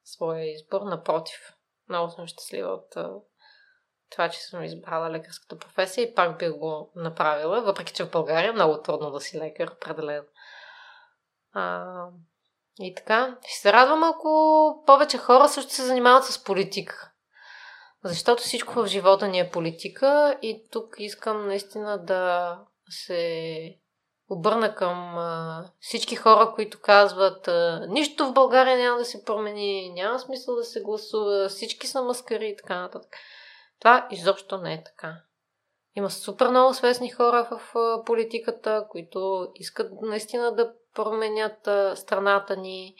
своя избор. Напротив, много съм щастлива от това, че съм избрала лекарската професия и пак бих го направила, въпреки че в България е много трудно да си лекар, определено. А, и така, ще се радвам, ако повече хора също се занимават с политика. Защото всичко в живота ни е политика и тук искам наистина да се обърна към а, всички хора, които казват а, нищо в България няма да се промени, няма смисъл да се гласува, всички са маскари и така нататък. Това изобщо не е така. Има супер много свестни хора в а, политиката, които искат наистина да променят а, страната ни.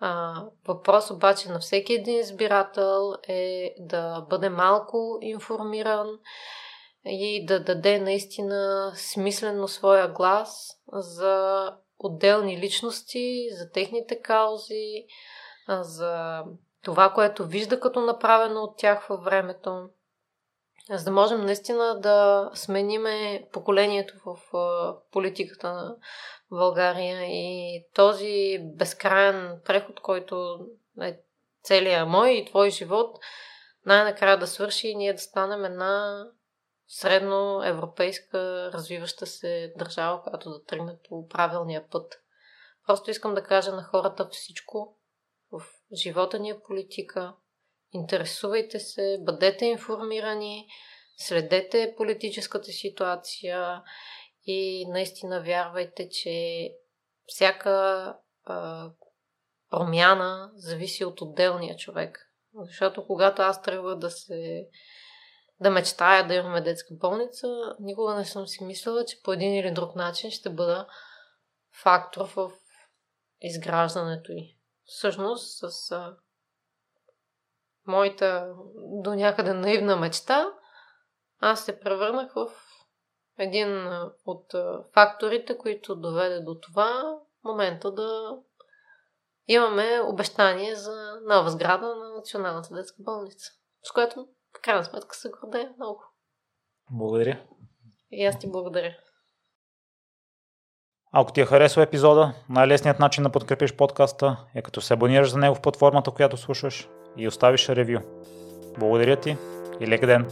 А, въпрос обаче на всеки един избирател е да бъде малко информиран и да даде наистина смислено своя глас за отделни личности, за техните каузи, за това, което вижда като направено от тях във времето, за да можем наистина да смениме поколението в политиката на България и този безкрайен преход, който е целият мой и твой живот, най-накрая да свърши и ние да станем една средно европейска развиваща се държава, която да тръгне по правилния път. Просто искам да кажа на хората всичко в живота ни е политика. Интересувайте се, бъдете информирани, следете политическата ситуация и наистина вярвайте, че всяка а, промяна зависи от отделния човек. Защото когато аз трябва да се да мечтая да имаме детска болница, никога не съм си мислила, че по един или друг начин ще бъда фактор в изграждането й. Всъщност, с моята до някъде наивна мечта, аз се превърнах в един от факторите, които доведе до това момента да имаме обещание за нова сграда на Националната детска болница, с което в крайна сметка се гордея много. Благодаря. И аз ти благодаря. Ако ти е харесал епизода, най-лесният начин да подкрепиш подкаста е като се абонираш за него в платформата, която слушаш и оставиш ревю. Благодаря ти и лек ден!